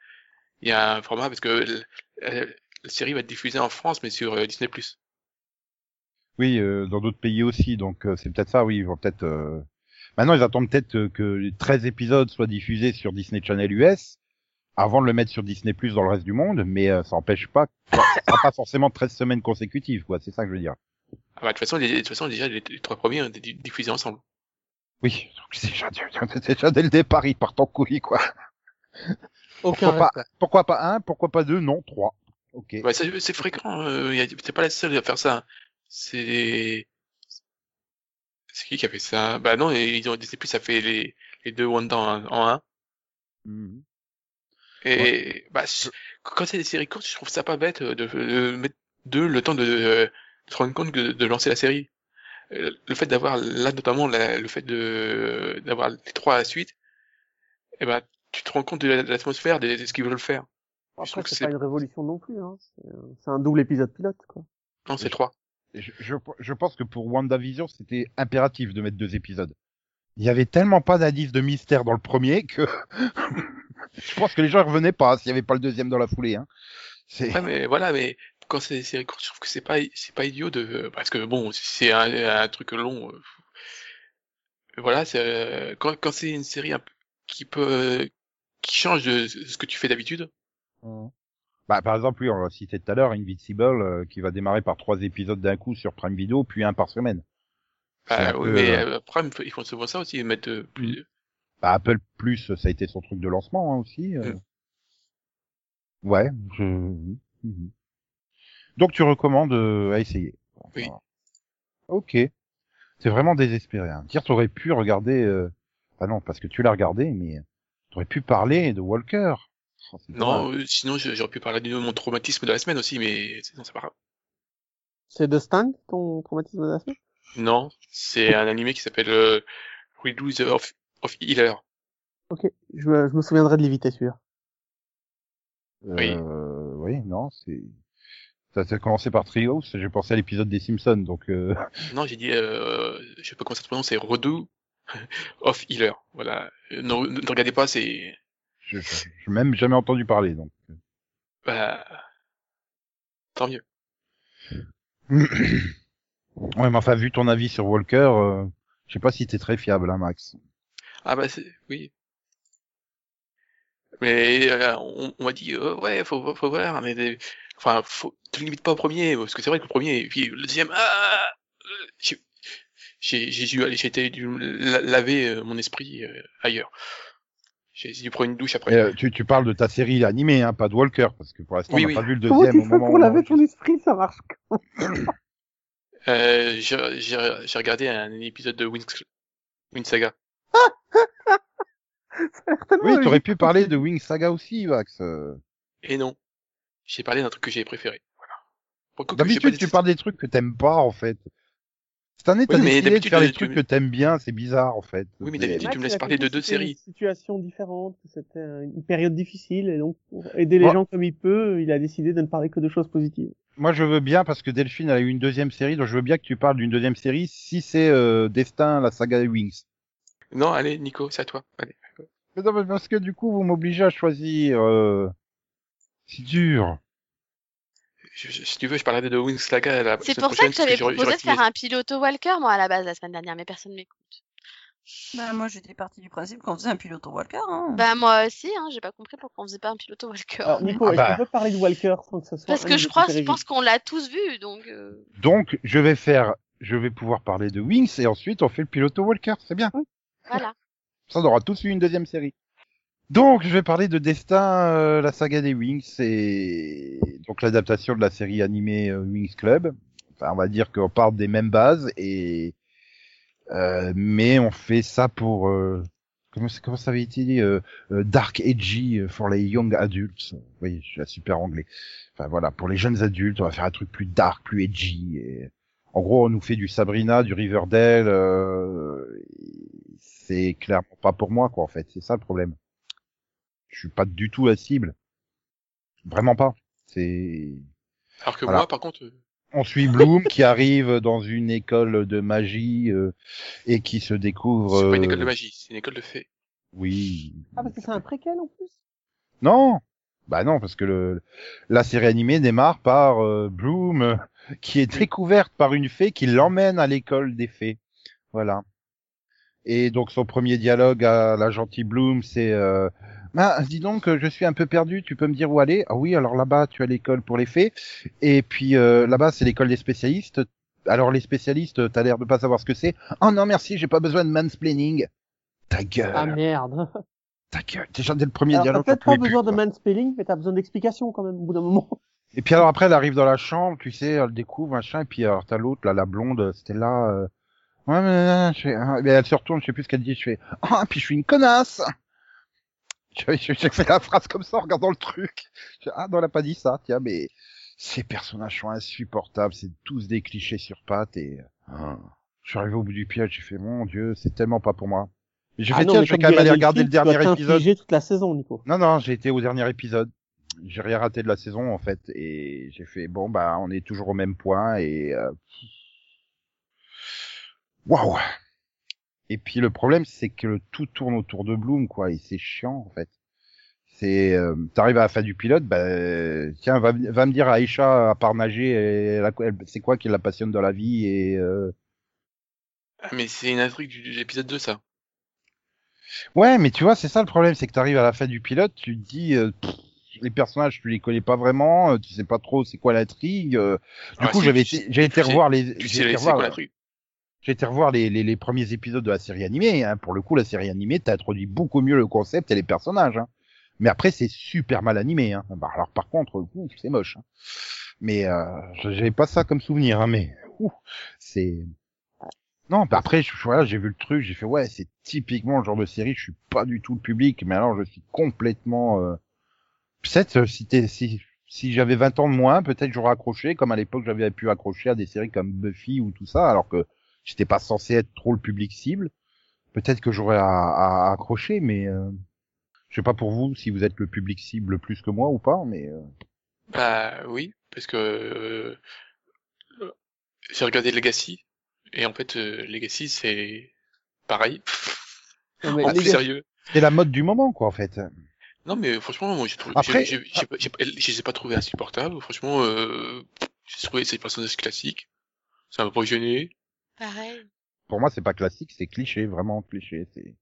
il y a un format parce que la série va être diffusée en France, mais sur euh, Disney Plus. Oui, euh, dans d'autres pays aussi, donc euh, c'est peut-être ça, oui, ils vont peut-être... euh, Maintenant, ils attendent peut-être euh, que les 13 épisodes soient diffusés sur Disney Channel US, avant de le mettre sur Disney Plus dans le reste du monde, mais euh, ça n'empêche pas, ça sera pas forcément 13 semaines consécutives, quoi, c'est ça que je veux dire. Ah bah, de toute façon, les- de toute façon, déjà, les, les trois premiers ont été diffusés ensemble. Oui, déjà, déjà dès le départ, ils partent en couille, quoi. Aucun Pourquoi pas, pourquoi pas un, pourquoi pas deux, non, trois. Ok. Ouais, c'est fréquent, euh, y a- t'es pas la seule à faire ça. C'est, c'est qui qui a fait ça? Bah non, ils ont Disney Plus, ça fait les, les deux Wanda en, en un. Mhm. Et bah, je- quand c'est des séries courtes, je trouve ça pas bête de, de mettre deux le temps de, de se rendre compte que de lancer la série. Euh, Le fait d'avoir là notamment la- le fait de d'avoir les trois à la suite, et ben tu te rends compte de la- de l'atmosphère, de, de ce qu'ils veulent faire. Je Après, c'est pas une révolution non plus, hein. C'est un- C'est un double épisode pilote, quoi. non c'est trois. je, je, je pense que pour WandaVision, c'était impératif de mettre deux épisodes. Il y avait tellement pas d'indice de mystère dans le premier que je pense que les gens ne revenaient pas s'il y avait pas le deuxième dans la foulée. Hein. C'est Ouais, mais voilà, mais quand c'est des séries courtes, je trouve que c'est pas c'est pas idiot de parce que bon, si c'est un, un truc long. euh, voilà, c'est euh, quand quand c'est une série un peu qui peut qui change de ce que tu fais d'habitude. bah, par exemple, oui, on l'a cité tout à l'heure, Invincible, euh, qui va démarrer par trois épisodes d'un coup sur Prime Video, puis un par semaine. Bah, oui, peu, mais euh, euh, faut- ils font souvent ça aussi, ils mettent euh, plus. Bah, Apple Plus, ça a été son truc de lancement hein, aussi. euh. Ouais. Je... Mhm. Donc tu recommandes euh, à essayer. Oui. Voilà. Ok. C'est vraiment désespéré. Hein. Dire t'aurais pu regarder. Euh... Ah non, parce que tu l'as regardé, mais t'aurais pu parler de Walker. Oh, Non, euh, sinon j'aurais pu parler de mon traumatisme de la semaine aussi, mais c'est- non, c'est pas grave. C'est de Stan, ton traumatisme de la semaine? Non, c'est un animé qui s'appelle euh, Redo the of, of Healer. Ok, je me, je me souviendrai de l'éviter, celui-là. oui. Euh, oui, non, c'est. Ça a commencé par Trios, j'ai pensé à l'épisode des Simpsons, donc euh... Non, j'ai dit, euh, je sais pas comment ça se prononce, c'est Redo of Healer. Voilà. Euh, Ne, regardez pas, c'est, je, je, je même jamais entendu parler, donc. bah, tant mieux. ouais, mais enfin, vu ton avis sur Walker, euh, je sais pas si t'es très fiable, hein, Max. Ah bah c'est, oui. Mais euh, on, on m'a dit, euh, ouais, faut, faut voir, mais enfin, faut, te limite pas au premier, parce que c'est vrai que le premier, et puis le deuxième, ah, j'ai, j'ai, j'ai dû aller, j'ai été dû la- laver euh, mon esprit euh, ailleurs. J'ai dû prendre une douche après. Euh, tu, tu parles de ta série animée, hein, pas de Walker, parce que pour l'instant, Oui, on n'a oui. pas vu le Comment deuxième tu au fais pour laver ton esprit, ça marche comment Euh, j'ai, j'ai, j'ai regardé un épisode de Wings, Wings Saga. Ça a l'air tellement Oui, t'aurais pu parler de Wing Saga aussi, euh. Et non, j'ai parlé d'un truc que j'ai préféré. Voilà. D'habitude, tu parles des trucs que t'aimes pas, en fait. Cette année, t'as Oui, mais décidé de d'habitude, faire tu- trucs que t'aimes bien, c'est bizarre, en fait. Oui, mais d'habitude, tu me laisses parler de deux séries. Une situation différente, c'était une période difficile, et donc pour aider les gens comme il peut, il a décidé de ne parler que de choses positives. Moi, je veux bien, parce que Delphine a eu une deuxième série, donc je veux bien que tu parles d'une deuxième série, si c'est euh, Destin, la saga des Wings. Non, allez, Nico, c'est à toi. Allez. Mais non, mais parce que du coup, vous m'obligez à choisir. Euh... C'est dur. Je- je- si tu veux, je parlerai de Wings Saga la C'est pour ça que j'avais proposé de faire un pilote Walker, moi, à la base, la semaine dernière, mais personne m'écoute. Bah, moi, j'étais partie du principe qu'on faisait un pilote au Walker. Hein. Bah moi aussi, hein, j'ai pas compris pourquoi on faisait pas un pilote au Walker. Alors, Nico, Ah est-ce bah. qu'on peut parler de Walker sans que ce soit Parce que je crois, je pense qu'on l'a tous vu, donc. euh, Donc, je vais faire, je vais pouvoir parler de Wings et ensuite on fait le pilote Walker. C'est bien. Voilà. Ça, on aura tous eu une deuxième série. Donc, je vais parler de Destin, euh, la saga des Wings, c'est donc l'adaptation de la série animée euh, Wings Club. Enfin, on va dire qu'on part des mêmes bases et euh, mais on fait ça pour euh, comment comment ça avait été dit euh, dark edgy for les young adults. Oui, je suis super anglais. Enfin voilà, pour les jeunes adultes, on va faire un truc plus dark, plus edgy. Et... En gros, on nous fait du Sabrina, du Riverdale. C'est clairement pas pour moi, quoi. En fait, c'est ça le problème. Je suis pas du tout la cible. Vraiment pas. C'est. Alors que Voilà. moi, par contre, euh, On suit Bloom qui arrive dans une école de magie euh, et qui se découvre. c'est pas une euh, école de magie, c'est une école de fées. Oui. Ah, parce que c'est un préquel en plus? Non. Bah non, parce que le la série animée démarre par euh, Bloom euh, qui est découverte par une fée qui l'emmène à l'école des fées. Voilà. Et donc son premier dialogue à la gentille Bloom, c'est euh, bah, dis donc, euh, je suis un peu perdu, tu peux me dire où aller? Ah oui, alors là-bas, tu as l'école pour les fées. Et puis euh, là-bas, c'est l'école des spécialistes. Alors les spécialistes, t'as l'air de pas savoir ce que c'est. Oh non, merci, j'ai pas besoin de mansplaining. Ta gueule, Ah merde ta gueule. Déjà dès le premier Alors, t'as dialogue, peut-être j'en pas besoin plus, de mansplaining, mais t'as besoin d'explications quand même au bout d'un moment. Et puis alors après, elle arrive dans la chambre, tu sais, elle découvre, machin, et puis alors t'as l'autre, là, la blonde, c'était là, euh... ouais, mais, je fais, ah, mais elle se retourne, je sais plus ce qu'elle dit, je fais, ah, puis je suis une connasse! J'ai fait la phrase comme ça en regardant le truc. Ah, non, elle a pas dit ça, tiens, mais ces personnages sont insupportables, c'est tous des clichés sur pattes, et, ah. je suis arrivé au bout du piège, j'ai fait, mon dieu, c'est tellement pas pour moi. J'ai Ah fait, non, tiens, mais je vais quand même aller regarder le dernier épisode. toute la saison, Nico. Non, non, j'ai été au dernier épisode. J'ai rien raté de la saison, en fait. Et j'ai fait, bon, bah, on est toujours au même point et, euh... waouh! Et puis le problème, c'est que le tout tourne autour de Bloom, quoi, et c'est chiant, en fait. C'est, euh, t'arrives à la fin du pilote, bah, tiens, va, va me dire Aïcha, à part nager, elle a- elle- c'est quoi qui la passionne dans la vie et, euh... Ah, mais c'est une intrigue du- de l'épisode 2, ça. Ouais, mais tu vois, c'est ça le problème, c'est que t'arrives à la fin du pilote, tu te dis, euh, pff, les personnages, tu les connais pas vraiment, euh, tu sais pas trop c'est quoi l'intrigue. euh. du Ah, coup, j'avais été, j'ai été revoir les, Tu j'ai sais, été c'est quoi revoir, l'intrigue j'ai été revoir les, les, les premiers épisodes de la série animée. Hein. Pour le coup, la série animée t'as introduit beaucoup mieux le concept et les personnages. Hein. Mais après, c'est super mal animé. Hein. Bah, alors par contre, c'est moche. Hein. Mais euh, j'avais pas ça comme souvenir. Hein, mais c'est non, bah après, je, voilà, j'ai vu le truc, j'ai fait ouais, c'est typiquement le genre de série, je suis pas du tout le public, mais alors je suis complètement. Euh... Peut-être euh, si t'es, si si j'avais 20 ans de moins, peut-être j'aurais accroché, comme à l'époque j'avais pu accrocher à des séries comme Buffy ou tout ça, alors que j'étais pas censé être trop le public cible. Peut-être que j'aurais à, à accrocher, mais euh... je sais pas pour vous si vous êtes le public cible plus que moi ou pas, mais euh... Bah oui, parce que euh, euh, j'ai regardé Legacy, et en fait, euh, Legacy, c'est pareil. Non, mais en les plus gars, sérieux. c'est la mode du moment, quoi, en fait. Non, mais franchement, moi, j'ai trouvé, Après- j'ai- j'ai- j'ai pas- j'ai pas- je les ai pas trouvés insupportables. Franchement, euh, j'ai trouvé ces personnages classiques. Ça m'a pas gêné. Pareil. Pour moi, c'est pas classique, c'est cliché, vraiment cliché. C'est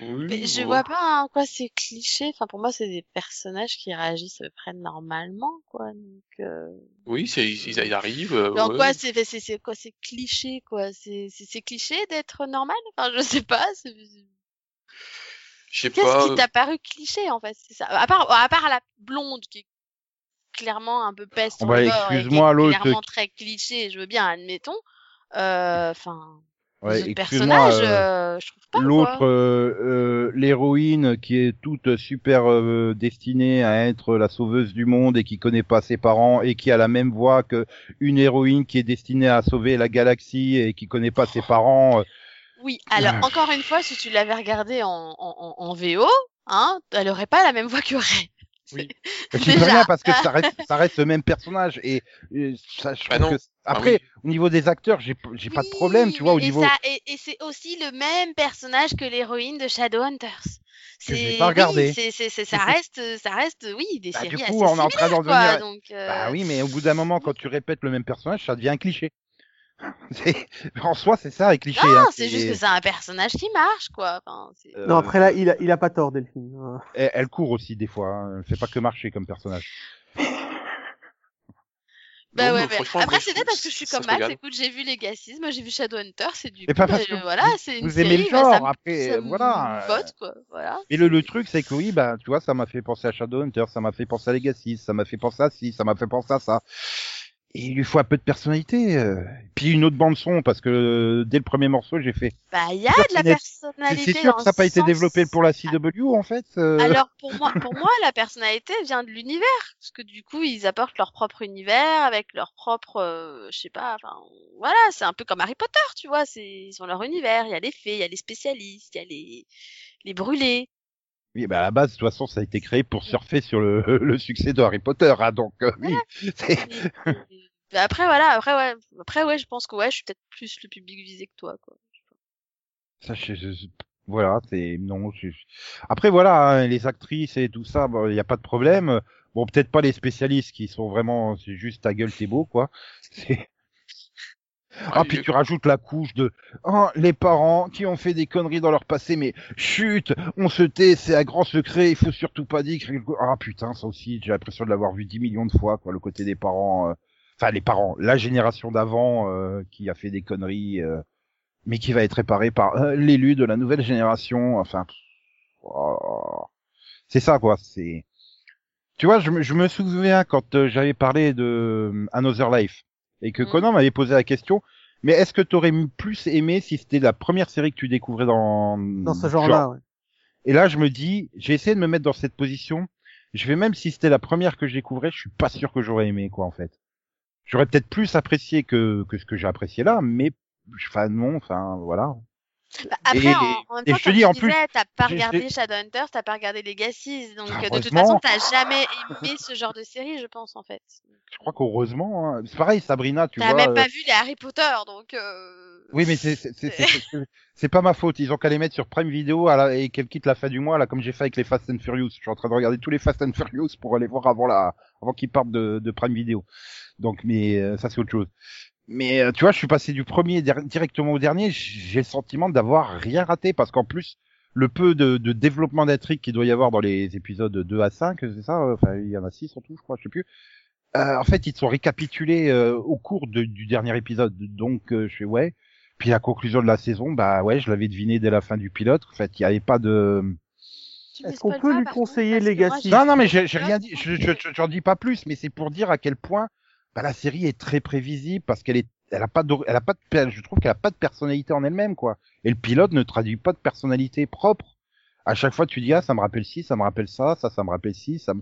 Oui, Mais je vois pas en quoi c'est cliché. Enfin, pour moi, c'est des personnages qui réagissent à peu près normalement, quoi. Donc, euh... Oui, c'est, ils, arrivent. euh, donc ouais. quoi, c'est, c'est, c'est quoi, c'est cliché, quoi? C'est, c'est, cliché d'être normal? Enfin, je sais pas. c'est- Je sais Qu'est-ce pas. qui t'a paru cliché, en fait, c'est ça. À part, à part la blonde qui est clairement un peu peste Oh bah, excuse-moi, l'autre clairement qui- très cliché, je veux bien, admettons. Euh, Enfin, ouais, excuse-moi, euh, euh. L'autre, euh, euh, l'héroïne qui est toute super destinée à être la sauveuse du monde et qui connaît pas ses parents et qui a la même voix que une héroïne qui est destinée à sauver la galaxie et qui connaît pas ses parents. Oui, alors encore une fois, si tu l'avais regardé en, en, en, en VO, hein, elle aurait pas la même voix que Ray. Oui. Je sais Déjà. rien parce que ça reste, ça reste le même personnage et, et ça, je Bah non. que- après, oui. au niveau des acteurs, j'ai, j'ai pas de Oui, problème, tu vois, au mais niveau. ça- et, et c'est aussi le même personnage que l'héroïne de Shadowhunters. C'est pas regardé. oui, c'est ça reste ça reste oui des Bah, du séries coup, assez on est en train d'en similaires, quoi, venir- donc euh, Bah oui, mais au bout d'un moment, quand tu répètes le même personnage, ça devient un cliché. En soi, c'est ça, un cliché. Non, hein, c'est juste que c'est un personnage qui marche, quoi. Enfin, c'est- euh, Non, après là, il a, il a pas tort, Delphine. Elle, elle court aussi des fois. Hein. Elle fait pas que marcher comme personnage. Bah Non, ouais, mais après c'est trouve parce que je suis ça comme Max, écoute, j'ai vu Legacy, moi j'ai vu Shadowhunter, c'est du Mais coup, pas parce euh, que voilà, vous- c'est une vous aimez le bah, ça genre, après, ça euh, me voilà, euh, botte, quoi, voilà. Et le, le truc, c'est que oui, bah, tu vois, ça m'a fait penser à Shadowhunter, ça m'a fait penser à Legacy, ça m'a fait penser à ci, ça m'a fait penser à ça. Et il lui faut un peu de personnalité. euh. Puis une autre bande son, parce que euh, dès le premier morceau, j'ai fait. Bah, il y a de la Personnalité- C'est sûr que ça n'a pas été développé pour la CW, en fait. euh. Alors pour moi, pour moi, la personnalité vient de l'univers, parce que du coup, ils apportent leur propre univers avec leur propre, euh, je sais pas, enfin, voilà, c'est un peu comme Harry Potter, tu vois, c'est ils ont leur univers, il y a les fées, il y a les spécialistes, il y a les les brûlés. Oui, bah à la base, de toute façon, ça a été créé pour surfer sur le, le succès de Harry Potter, hein, donc euh, oui. après voilà, après ouais, après ouais, je pense que ouais, je suis peut-être plus le public visé que toi, quoi. Ça, je- je- voilà, c'est non. je- Après, voilà, hein, les actrices et tout ça, il n'y a pas de problème. Bon, peut-être pas les spécialistes qui sont vraiment, c'est juste ta gueule, t'es beau, quoi. C'est- Ah, puis je- tu rajoutes la couche de oh, les parents qui ont fait des conneries dans leur passé, mais chut, on se tait, c'est un grand secret, il faut surtout pas dire. Ah putain, ça aussi, j'ai l'impression de l'avoir vu dix millions de fois, quoi, le côté des parents. euh, Enfin, les parents, la génération d'avant euh, qui a fait des conneries, euh, mais qui va être réparée par euh, l'élu de la nouvelle génération. Enfin, oh. c'est ça, quoi. C'est. Tu vois, je me, je me souviens quand j'avais parlé de Another Life et que Mhm. Conan m'avait posé la question. Mais est-ce que t'aurais plus aimé si c'était la première série que tu découvrais dans dans ce genre-là, ouais. Et là, je me dis, j'ai essayé de me mettre dans cette position. Je vais même si c'était la première que je découvrais, je suis pas sûr que j'aurais aimé quoi en fait. J'aurais peut-être plus apprécié que que ce que j'ai apprécié là, mais enfin non, enfin voilà. Bah, après, Et- en, en même temps, je te dis, tu en plus, t'as pas regardé Shadowhunters, t'as pas regardé Legacy, donc Ah, euh, de toute façon, t'as jamais aimé ce genre de série, je pense, en fait. Je crois qu'heureusement, hein. c'est pareil, Sabrina, tu T'as vois. même euh, pas vu les Harry Potter, donc. Euh... Oui, mais c'est pas ma faute. Ils ont qu'à les mettre sur Prime Video à la- et qu'elles quittent la fin du mois là, comme j'ai fait avec les Fast and Furious. Je suis en train de regarder tous les Fast and Furious pour aller voir avant la, avant qu'ils partent de, de Prime Video. Donc, mais euh, ça c'est autre chose. Mais euh, tu vois, je suis passé du premier dir- directement au dernier. J'ai le sentiment d'avoir rien raté parce qu'en plus, le peu de, de développement d'intrigue qu'il doit y avoir dans les épisodes 2 à 5, c'est ça euh, Enfin, il y en a 6 en tout, je crois, je sais plus. Euh, en fait, ils sont récapitulés euh, au cours de- du dernier épisode. Donc, euh, je fais ouais. Puis la conclusion de la saison, bah ouais, je l'avais deviné dès la fin du pilote. En fait, il n'y avait pas de. Est-ce qu'on peut lui conseiller Legacy Non, non, mais j'ai j'ai rien dit. Je, je, je- j'en dis pas plus, mais c'est pour dire à quel point bah, la série est très prévisible parce qu'elle est, elle a pas de, elle a pas de, je trouve qu'elle a pas de personnalité en elle-même, quoi. Et le pilote ne traduit pas de personnalité propre. À chaque fois, tu dis ah, ça me rappelle ci, ça me rappelle ça, ça, ça me rappelle ci, ça me...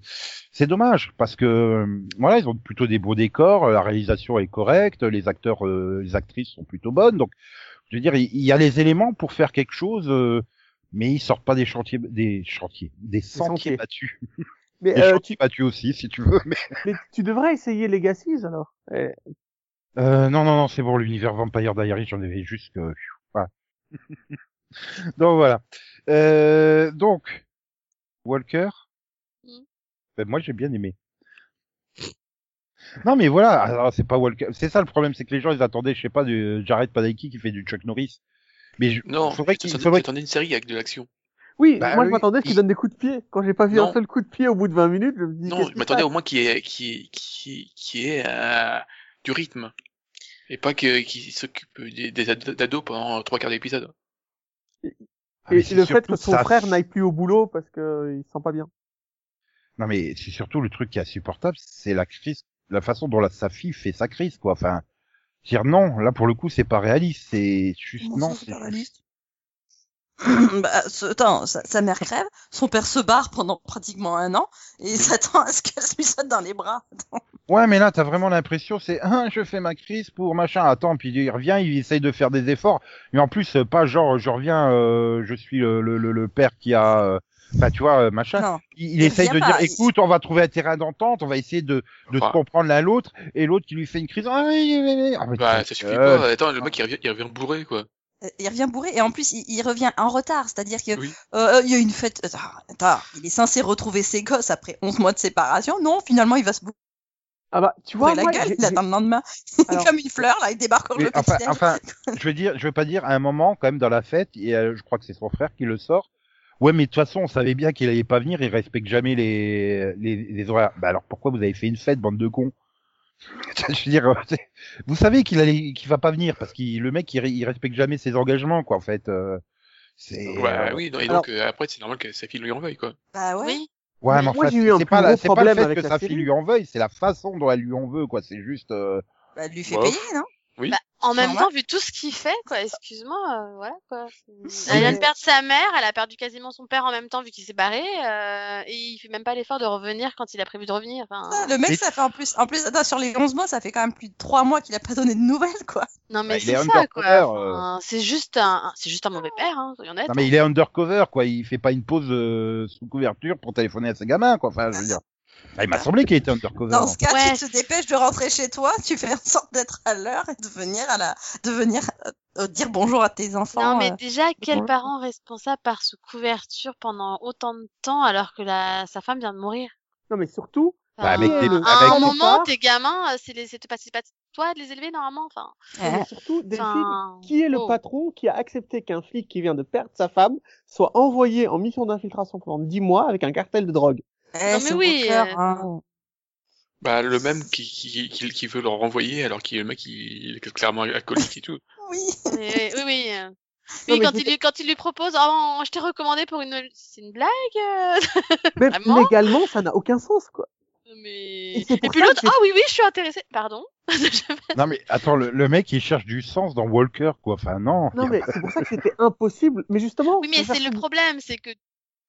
C'est dommage parce que euh, voilà, ils ont plutôt des beaux décors, euh, la réalisation est correcte, les acteurs, euh, les actrices sont plutôt bonnes, donc je veux dire, il y a les éléments pour faire quelque chose, euh, mais ils sortent pas des chantiers, des chantiers, des sentiers sentiers. battus. Mais, euh, battus aussi, si tu veux. Mais mais tu devrais essayer Legacy alors. Eh, euh, non, non, non, c'est bon, l'univers Vampire Diaries, j'en avais juste que. Voilà. donc voilà. Euh, donc Walker. Mm. Ben, moi, j'ai bien aimé. Non, mais voilà, alors, c'est pas Walker. C'est ça le problème, c'est que les gens ils attendaient, je sais pas, du Jared Padalecki qui fait du Chuck Norris. Mais je... Non, faudrait je qu'il t'attendais- faudrait j'attendais une série avec de l'action. Oui, Bah moi oui, je m'attendais qu'il il- donne des coups de pied. Quand j'ai pas vu Non. un seul coup de pied au bout de 20 minutes, je me dis. Non, je qui m'attendais au moins qu'il y ait, qu'il y ait- qu'il qui est euh, du rythme. Et pas que, qu'il s'occupe des, des ad- d'ados pendant trois quarts d'épisode. Ah, Et, c'est le fait que son ça. frère n'aille plus au boulot parce que il se sent pas bien. Non, mais c'est surtout le truc qui est insupportable, c'est la crise, la façon dont la, sa fille fait sa crise, quoi. Enfin, dire non, là pour le coup c'est pas réaliste, c'est juste Comment non. c'est pas réaliste? bah, ce- attends, sa, sa mère crève, son père se barre pendant pratiquement un an et il s'attend à ce qu'elle se lui saute dans les bras. Attends. Ouais, mais là, t'as vraiment l'impression, c'est, ah, je fais ma crise pour machin. Attends, puis il revient, il essaye de faire des efforts. Mais en plus, pas genre, je reviens, euh, je suis le, le, le, le père qui a, euh, enfin, tu vois, euh, machin. Non. Il, il il essaye de dire, il- écoute, on va trouver un terrain d'entente, on va essayer de, de se comprendre l'un l'autre. Et l'autre qui lui fait une crise. Ah, oui, oui, oui. Ah, Bah, ça suffit pas. Attends, le mec, il revient, il revient bourré, quoi. Euh, Il revient bourré et en plus il, il revient en retard, c'est-à-dire que Oui. euh, il y a une fête. Attends, attends, il est censé retrouver ses gosses après 11 mois de séparation. Non, finalement il va se Ah bah, tu vois, la moi, gueule, il attend le lendemain. Alors- Comme une fleur, là, il débarque au le enfin, enfin, je veux dire, je veux pas dire, à un moment, quand même, dans la fête, et euh, je crois que c'est son frère qui le sort. Ouais, mais de toute façon, on savait bien qu'il allait pas venir, il respecte jamais les, les, les horaires. Bah alors pourquoi vous avez fait une fête, bande de cons? Je veux dire, vous savez qu'il allait, qu'il va pas venir parce que le mec, il, il respecte jamais ses engagements, quoi, en fait. euh, c'est. Ouais, euh, oui, non, et donc euh, après, c'est normal que sa fille lui en veuille, quoi. Bah ouais. Oui. Ouais, mais eu un c'est pas, la- pas le problème fait que sa fille lui en veuille, c'est la façon dont elle lui en veut, quoi. C'est juste. euh, Bah, elle lui fait Bof. payer, non? Oui. Bah, en même Normal. temps, vu tout ce qu'il fait, quoi, excuse-moi, euh, voilà, quoi. Elle vient de perdre sa mère, elle a perdu quasiment son père en même temps vu qu'il s'est barré, euh, et il fait même pas l'effort de revenir quand il a prévu de revenir. Enfin, Ah, Le mec, Mais- ça fait en plus, en plus, attends, sur les 11 mois, ça fait quand même plus de 3 mois qu'il a pas donné de nouvelles, quoi. non mais Bah, c'est est ça, quoi. euh. Enfin, C'est juste un, c'est juste un mauvais père, hein, soyons honnêtes. Non, mais il est undercover, quoi. Il fait pas une pause euh, sous couverture pour téléphoner à ses gamins, quoi. Enfin, je veux dire. Ah, il m'a semblé qu'il était undercover. Dans ce cas, Ouais. tu te dépêches de rentrer chez toi, tu fais en sorte d'être à l'heure et de venir à la, de venir euh, dire bonjour à tes enfants. Non, mais euh. déjà, quel ouais. parent responsable par sous couverture pendant autant de temps alors que la, sa femme vient de mourir? Non, mais surtout, Bah, avec Euh, des- le- À un moment, tes gamins, euh, c'est les- c'est pas, c'est pas toi de les élever normalement. Enfin, mais surtout, Delphine, enfin, qui est le oh. patron qui a accepté qu'un flic qui vient de perdre sa femme soit envoyé en mission d'infiltration pendant 10 mois avec un cartel de drogue? Eh, mais oui, euh, hein. Bah, le même qui, qui, qui, qui veut le renvoyer alors qu'il le mec, il est clairement alcoolique et tout. Oui. Mais- oui, oui. Non, Oui, mais quand il, lui, quand il lui propose, oh, je t'ai recommandé pour une, c'est une blague. euh Vraiment? légalement, ça n'a aucun sens, quoi. Mais Et et puis l'autre, ah oui, oui, je suis intéressée. Pardon. Non, mais attends, le, le mec, il cherche du sens dans Walker, quoi. Enfin, non. Non, mais c'est pour ça que c'était impossible. Mais justement, oui, mais c'est faire le problème, c'est que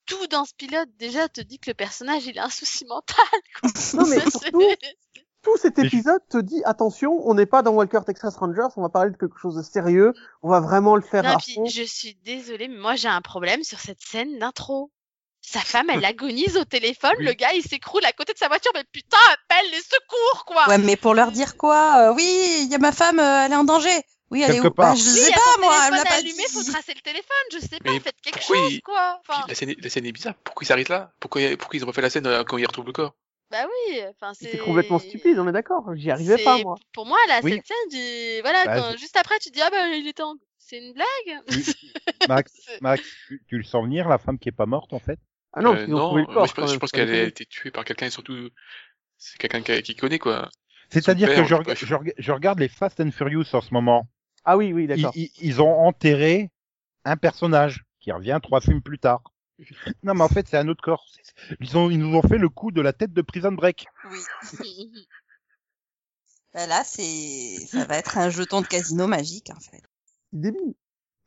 tout dans ce pilote déjà te dit que le personnage il a un souci mental. Quoi. Non, mais surtout, tout cet épisode te dit attention, on n'est pas dans Walker Texas Rangers, on va parler de quelque chose de sérieux, on va vraiment le faire Non, à puis, fond. je suis désolée, mais moi j'ai un problème sur cette scène d'intro. Sa femme, elle agonise au téléphone, Oui. le gars il s'écroule à côté de sa voiture, mais putain, appelle les secours quoi Ouais, mais pour leur dire quoi euh, Oui, il y a ma femme, euh, elle est en danger. Oui, elle est Quelque où part. Bah, Je Oui, sais pas, moi, elle l'a pas allumé, dit. faut tracer le téléphone, je sais pas, Mais faites quelque chose il- quoi. Enfin, la scène, est- la scène est bizarre. Pourquoi il s'arrête là? Pourquoi, pourquoi ils ont pas fait la scène euh, quand il retrouve le corps? Bah oui, enfin c'est. C'est complètement stupide, on est d'accord. J'y arrivais pas, moi. Pour moi, Oui. cette scène, du- voilà, Bah, quand- juste après, tu te dis, ah bah, il était en... C'est une blague Max, Max, tu, tu le sens venir, la femme qui est pas morte, en fait? Ah non, Euh, ont non, trouvé le moi, corps. je pense, qu'elle a été tuée par quelqu'un et surtout, c'est quelqu'un qui, qui connaît, quoi. C'est-à-dire que je, je regarde les Fast and Furious en ce moment. Ah oui, oui, Ils, d'accord. ils- ils ont enterré un personnage qui revient trois films plus tard. Non, mais en fait, c'est un autre corps. Ils, ont, ils nous ont fait le coup de la tête de Prison Break. Oui. Bah, là, c'est, ça va être un jeton de casino magique, en fait. C'est débile.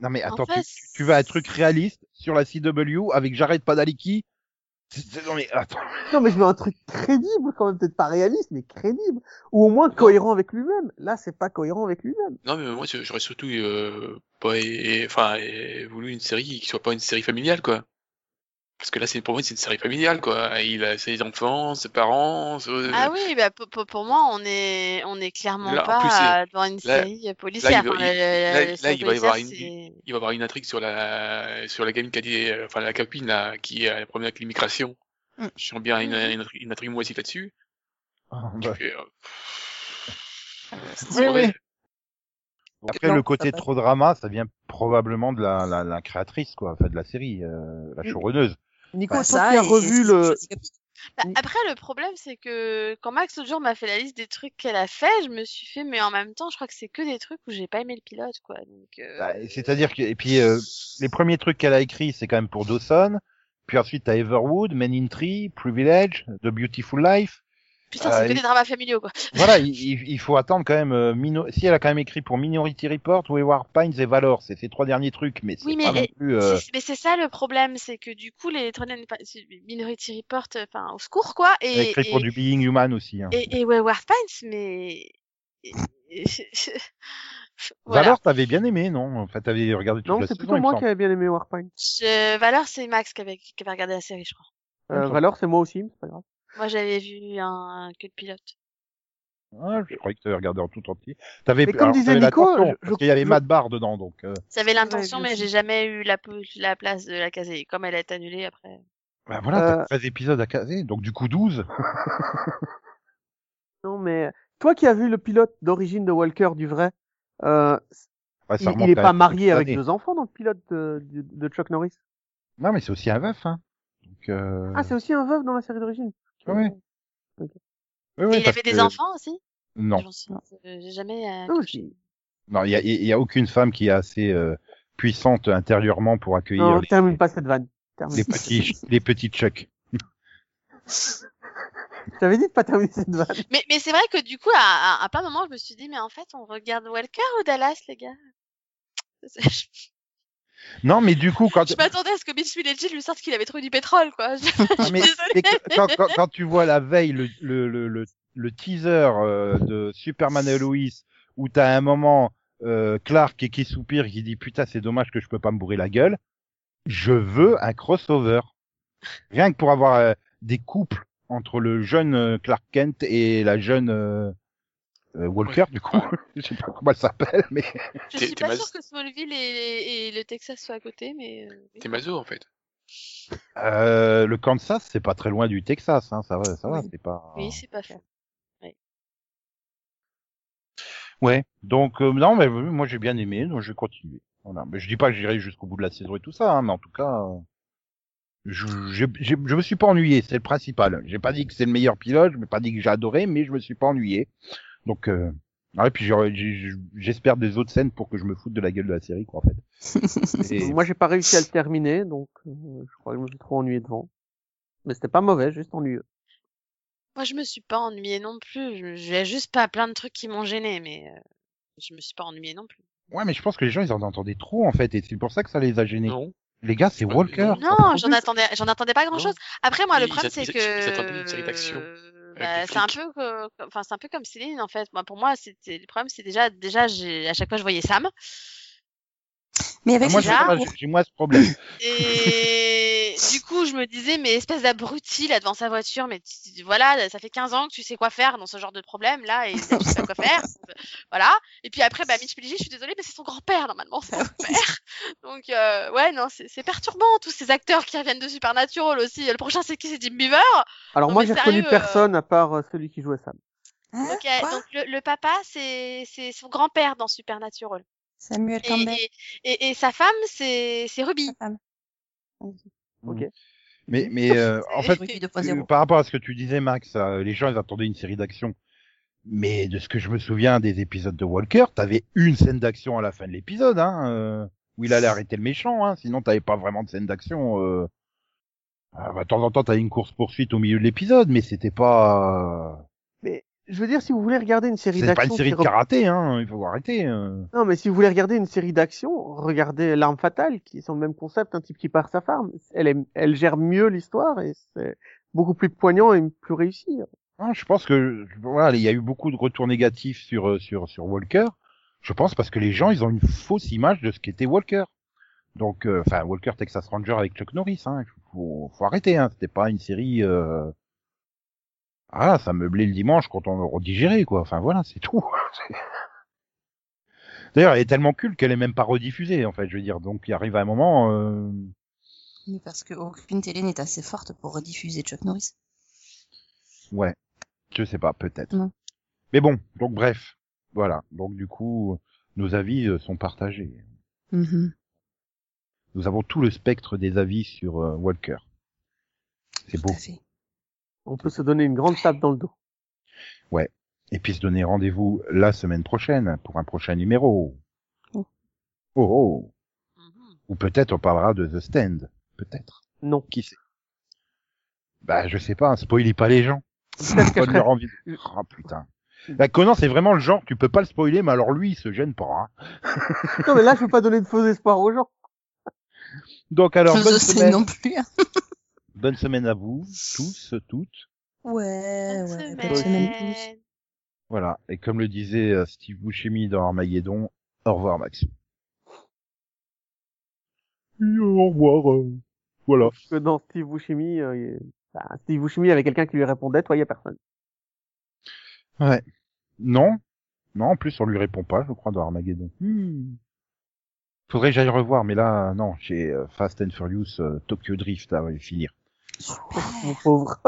Non, mais En attends, fait, tu, tu- tu veux un truc réaliste sur la CW avec Jared Padalecki Non, mais attends. Non, mais je veux un truc crédible, quand même, peut-être pas réaliste, mais crédible. Ou au moins cohérent avec lui-même. Là, c'est pas cohérent avec lui-même. Non, mais moi, j'aurais surtout, euh, pas, enfin, voulu une série qui soit pas une série familiale, quoi. Parce que là, c'est pour moi, c'est une série familiale, quoi. Il a ses enfants, ses parents. euh, Ah oui, bah, pour, pour- pour moi, on est, on est clairement Là, pas plus, euh, devant une là- série policière. là, il va- y avoir une- c'est- il va y avoir une intrigue sur la, sur la gamine qui a dit, euh, enfin, la copine, là, qui a un problème avec l'immigration. Mm. Je sens bien une, une, une intrigue moisie là-dessus. Tu bah. euh, Oui. Après, Non, le côté trop drama, ça vient probablement de la, la, la créatrice, quoi, enfin, de la série, euh, la Oui. showrunneuse. Nico, Bah, toi ça, qui as revu le, Bah, après, le problème, c'est que quand Max l'autre jour m'a fait la liste des trucs qu'elle a fait, je me suis fait, mais en même temps, je crois que c'est que des trucs où j'ai pas aimé le pilote, quoi. Donc, euh, Bah, C'est-à-dire que, et puis, euh, les premiers trucs qu'elle a écrits, c'est quand même pour Dawson. Puis ensuite, t'as Everwood, Men in Tree, Privilege, The Beautiful Life. Putain, euh, c'est que des dramas familiaux, quoi. Voilà, il, il- il faut attendre quand même. euh, Mino- Si elle a quand même écrit pour Minority Report, Wayward Pines et Valor, c'est ces trois derniers trucs, mais c'est Oui, pas mais- non plus. euh, C'est- Mais c'est ça le problème, c'est que du coup, les c'est Minority Report, euh, enfin, au secours, quoi. elle a Et, écrit pour et, du Being Human aussi. Hein. et, et Wayward Pines, mais. et- et- voilà. Valor, t'avais bien aimé, non? Enfin, t'avais regardé toute non, la c'est saison, plutôt il me moi qui avais bien aimé Warpine. Je... Valor, c'est Max qui avait, qui avait regardé la série, je crois. Euh, Valor, c'est moi aussi, c'est pas grave. Moi, j'avais vu un que de pilote. Ah, je croyais que t'avais regardé en tout entier. T'avais Mais comme alors, disait t'avais Nico, je- parce qu'il y avait je- Matt Barr dedans, donc. euh, J'avais l'intention, bien mais j'ai jamais eu la, place de la caser. Comme elle a été annulée après. bah voilà, Euh, t'as 13 épisodes à caser, donc du coup 12. Non, mais toi qui as vu le pilote d'origine de Walker du vrai, euh, Ouais, ça il, remonte il est à pas quelques marié avec années. deux enfants dans le pilote de, de, de Chuck Norris? Non, mais c'est aussi un veuf, hein. Donc, euh... Ah, c'est aussi un veuf dans la série d'origine? Ouais. Ok. ouais, ouais, Et il avait des que- enfants aussi? Non, J'en suis- J'ai jamais. euh, je- non, il y a, il y a aucune femme qui est assez euh, puissante intérieurement pour accueillir non, les, termine pas cette vanne. Termine. les petits, les petits Chuck. J'avais dit de pas terminer cette vanne. Mais, mais c'est vrai que du coup, à, à, à plein moment, je me suis dit, mais en fait, on regarde Walker ou Dallas, les gars? Je, Non, mais du coup, quand, je m'attendais à ce que Mitch Pileggi lui sorte qu'il avait trouvé du pétrole, quoi. Je, je Ah, mais- quand, quand, quand tu vois la veille le, le, le, le, teaser euh, de Superman et Lois où t'as un moment euh, Clark qui, qui soupire et qui dit putain c'est dommage que je peux pas me bourrer la gueule, je veux un crossover. Rien que pour avoir euh, des couples entre le jeune euh, Clark Kent et la jeune euh, du coup, je sais pas comment elle s'appelle mais Je suis pas sûre que Smallville et, et le Texas soient à côté, mais. euh. T'es maso en fait. euh, le Kansas c'est pas très loin du Texas hein, ça va ça va Oui. c'est pas Oui, c'est pas faux. Ouais, donc euh, non, mais moi j'ai bien aimé, donc je vais continuer. Voilà, mais je dis pas que j'irai jusqu'au bout de la saison et tout ça, hein, mais en tout cas, euh, je, je me suis pas ennuyé, c'est le principal. J'ai pas dit que c'est le meilleur pilote, je m'ai pas dit que j'ai adoré, mais je me suis pas ennuyé. Donc, euh, ouais, puis j'espère des autres scènes pour que je me foute de la gueule de la série, quoi, en fait. Et- Moi, j'ai pas réussi à le terminer, donc euh, je crois que je me suis trop ennuyé devant. Mais c'était pas mauvais, juste ennuyeux. Moi, je me suis pas ennuyée non plus. J'ai juste pas plein de trucs qui m'ont gêné, mais euh, je me suis pas ennuyée non plus. Ouais, mais je pense que les gens ils en entendaient trop, en fait, et c'est pour ça que ça les a gênés. Non. Les gars, c'est Ouais, Walker. non. J'en attendais, j'en attendais pas grand chose. Après, moi, le problème, c'est ils attendaient que, une série d'action euh, avec bah, c'est un peu, que- enfin, c'est un peu comme Céline, en fait. Moi, pour moi, c'était, le problème, c'est déjà, déjà, j'ai, à chaque fois, je voyais Sam. Mais Ah, avec moi, ce j'ai moins ce problème. Et du coup, je me disais, mais espèce d'abruti là devant sa voiture, mais tu- voilà, ça fait 15 ans que tu sais quoi faire dans ce genre de problème là, et tu sais pas quoi faire. Voilà. Et puis après, bah, Mitch Pileggi, je suis désolée, mais c'est son grand-père normalement, c'est son père. Donc, euh, ouais, non, c'est perturbant, tous ces acteurs qui reviennent de Supernatural aussi. Le prochain, c'est qui? C'est Jim Beaver? Alors Non, moi, j'ai reconnu euh, personne à part euh, celui qui jouait Sam. Hein, Ok, quoi? donc le, le papa, c'est c'est son grand-père dans Supernatural. Samuel Et, Campbell. et, et, et sa femme, c'est c'est Ruby. sa femme. Ok. Mais, mais euh, en fait, Ruby 2.0. Euh, par rapport à ce que tu disais, Max, euh, les gens ils attendaient une série d'action. Mais de ce que je me souviens des épisodes de Walker, t'avais une scène d'action à la fin de l'épisode, hein, euh, où il allait arrêter le méchant. Hein, sinon, t'avais pas vraiment de scène d'action. Euh... Ah, bah, de temps en temps, t'avais une course poursuite au milieu de l'épisode, mais c'était pas. Je veux dire, si vous voulez regarder une série C'est d'action, pas une série de karaté, hein. Il faut arrêter. euh. non, mais si vous voulez regarder une série d'action, regardez L'arme fatale, qui est sur le même concept, un type qui perd sa femme. Elle, est, elle gère mieux l'histoire et c'est beaucoup plus poignant et plus réussi. Non, je pense que voilà, il y a eu beaucoup de retours négatifs sur euh, sur sur Walker. Je pense parce que les gens ils ont une fausse image de ce qu'était Walker. Donc, euh, enfin Walker Texas Ranger avec Chuck Norris, hein. Faut, faut arrêter, hein. C'était pas une série. Euh... Ah, ça meublait le dimanche quand on redigérait, quoi. Enfin voilà, c'est tout. D'ailleurs, elle est tellement culte qu'elle est même pas rediffusée, en fait. Je veux dire, donc il arrive à un moment. Euh... Mais parce qu'aucune télé n'est assez forte pour rediffuser Chuck Norris. Ouais, je sais pas, peut-être. Non. Mais bon, donc bref, voilà. Donc du coup, nos avis euh, sont partagés. Mhm. Nous avons tout le spectre des avis sur euh, Walker. C'est Tout beau. à fait. On peut se donner une grande tape dans le dos. Et puis se donner rendez-vous la semaine prochaine pour un prochain numéro. Oh. Oh oh. Mhm. Ou peut-être on parlera de The Stand. Peut-être. Non. Qui sait? Bah je sais pas, hein, spoilez pas les gens. De leur envie. Oh putain. Bah Conan c'est vraiment le genre, tu peux pas le spoiler, mais alors lui il se gêne pas. Hein. Non, mais là, je veux pas donner de faux espoirs aux gens. Donc alors bonne Je sais semaine. non plus. Bonne semaine à vous, tous, toutes. Ouais, Bonne ouais. Bonne semaine tous. semaine. Voilà. Et comme le disait euh, Steve Buscemi dans Armageddon, au revoir Max. Au revoir. euh, Voilà. Que dans Steve Buscemi, euh, il- bah, Steve Buscemi avait quelqu'un qui lui répondait, toi, il y a personne. Ouais. Non. Non, en plus on lui répond pas, je crois, dans Armageddon. Hmm. Faudrait que j'aille revoir, mais là, non, j'ai euh, Fast and Furious euh, Tokyo Drift à finir. Mon pauvre.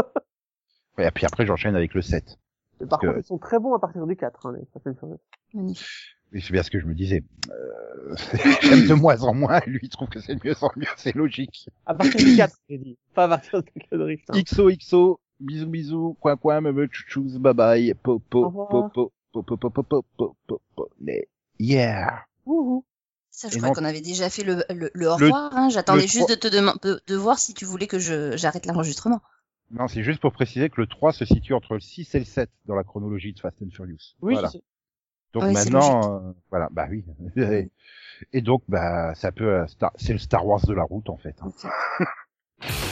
Ouais, et puis après j'enchaîne avec le 7. Mais par que- contre, ils sont très bons à partir du 4, hein, les. Magnifique. C'est bien ce que je me disais. Euh, J'aime de moins en moins, lui il trouve que c'est de mieux en mieux, c'est logique. À partir du 4, j'ai dit. Pas à partir du Tokyo Drift. hein. XOXO, bisous bisous, coin coin, me me chouchous, bye bye, po po po po po po po po po po po po mais yeah. Wouhou. Ça, je Et crois qu'on avait déjà fait le, le, le au Le- revoir. Hein. J'attendais juste de te demander de, de voir si tu voulais que je j'arrête l'enregistrement. Non, c'est juste pour préciser que le 3 se situe entre le 6 et le 7 dans la chronologie de Fast and Furious. Oui, voilà. Donc Oui, maintenant, euh, voilà, bah oui. Et donc, bah, ça peut, euh, Star- c'est le Star Wars de la route en fait. hein.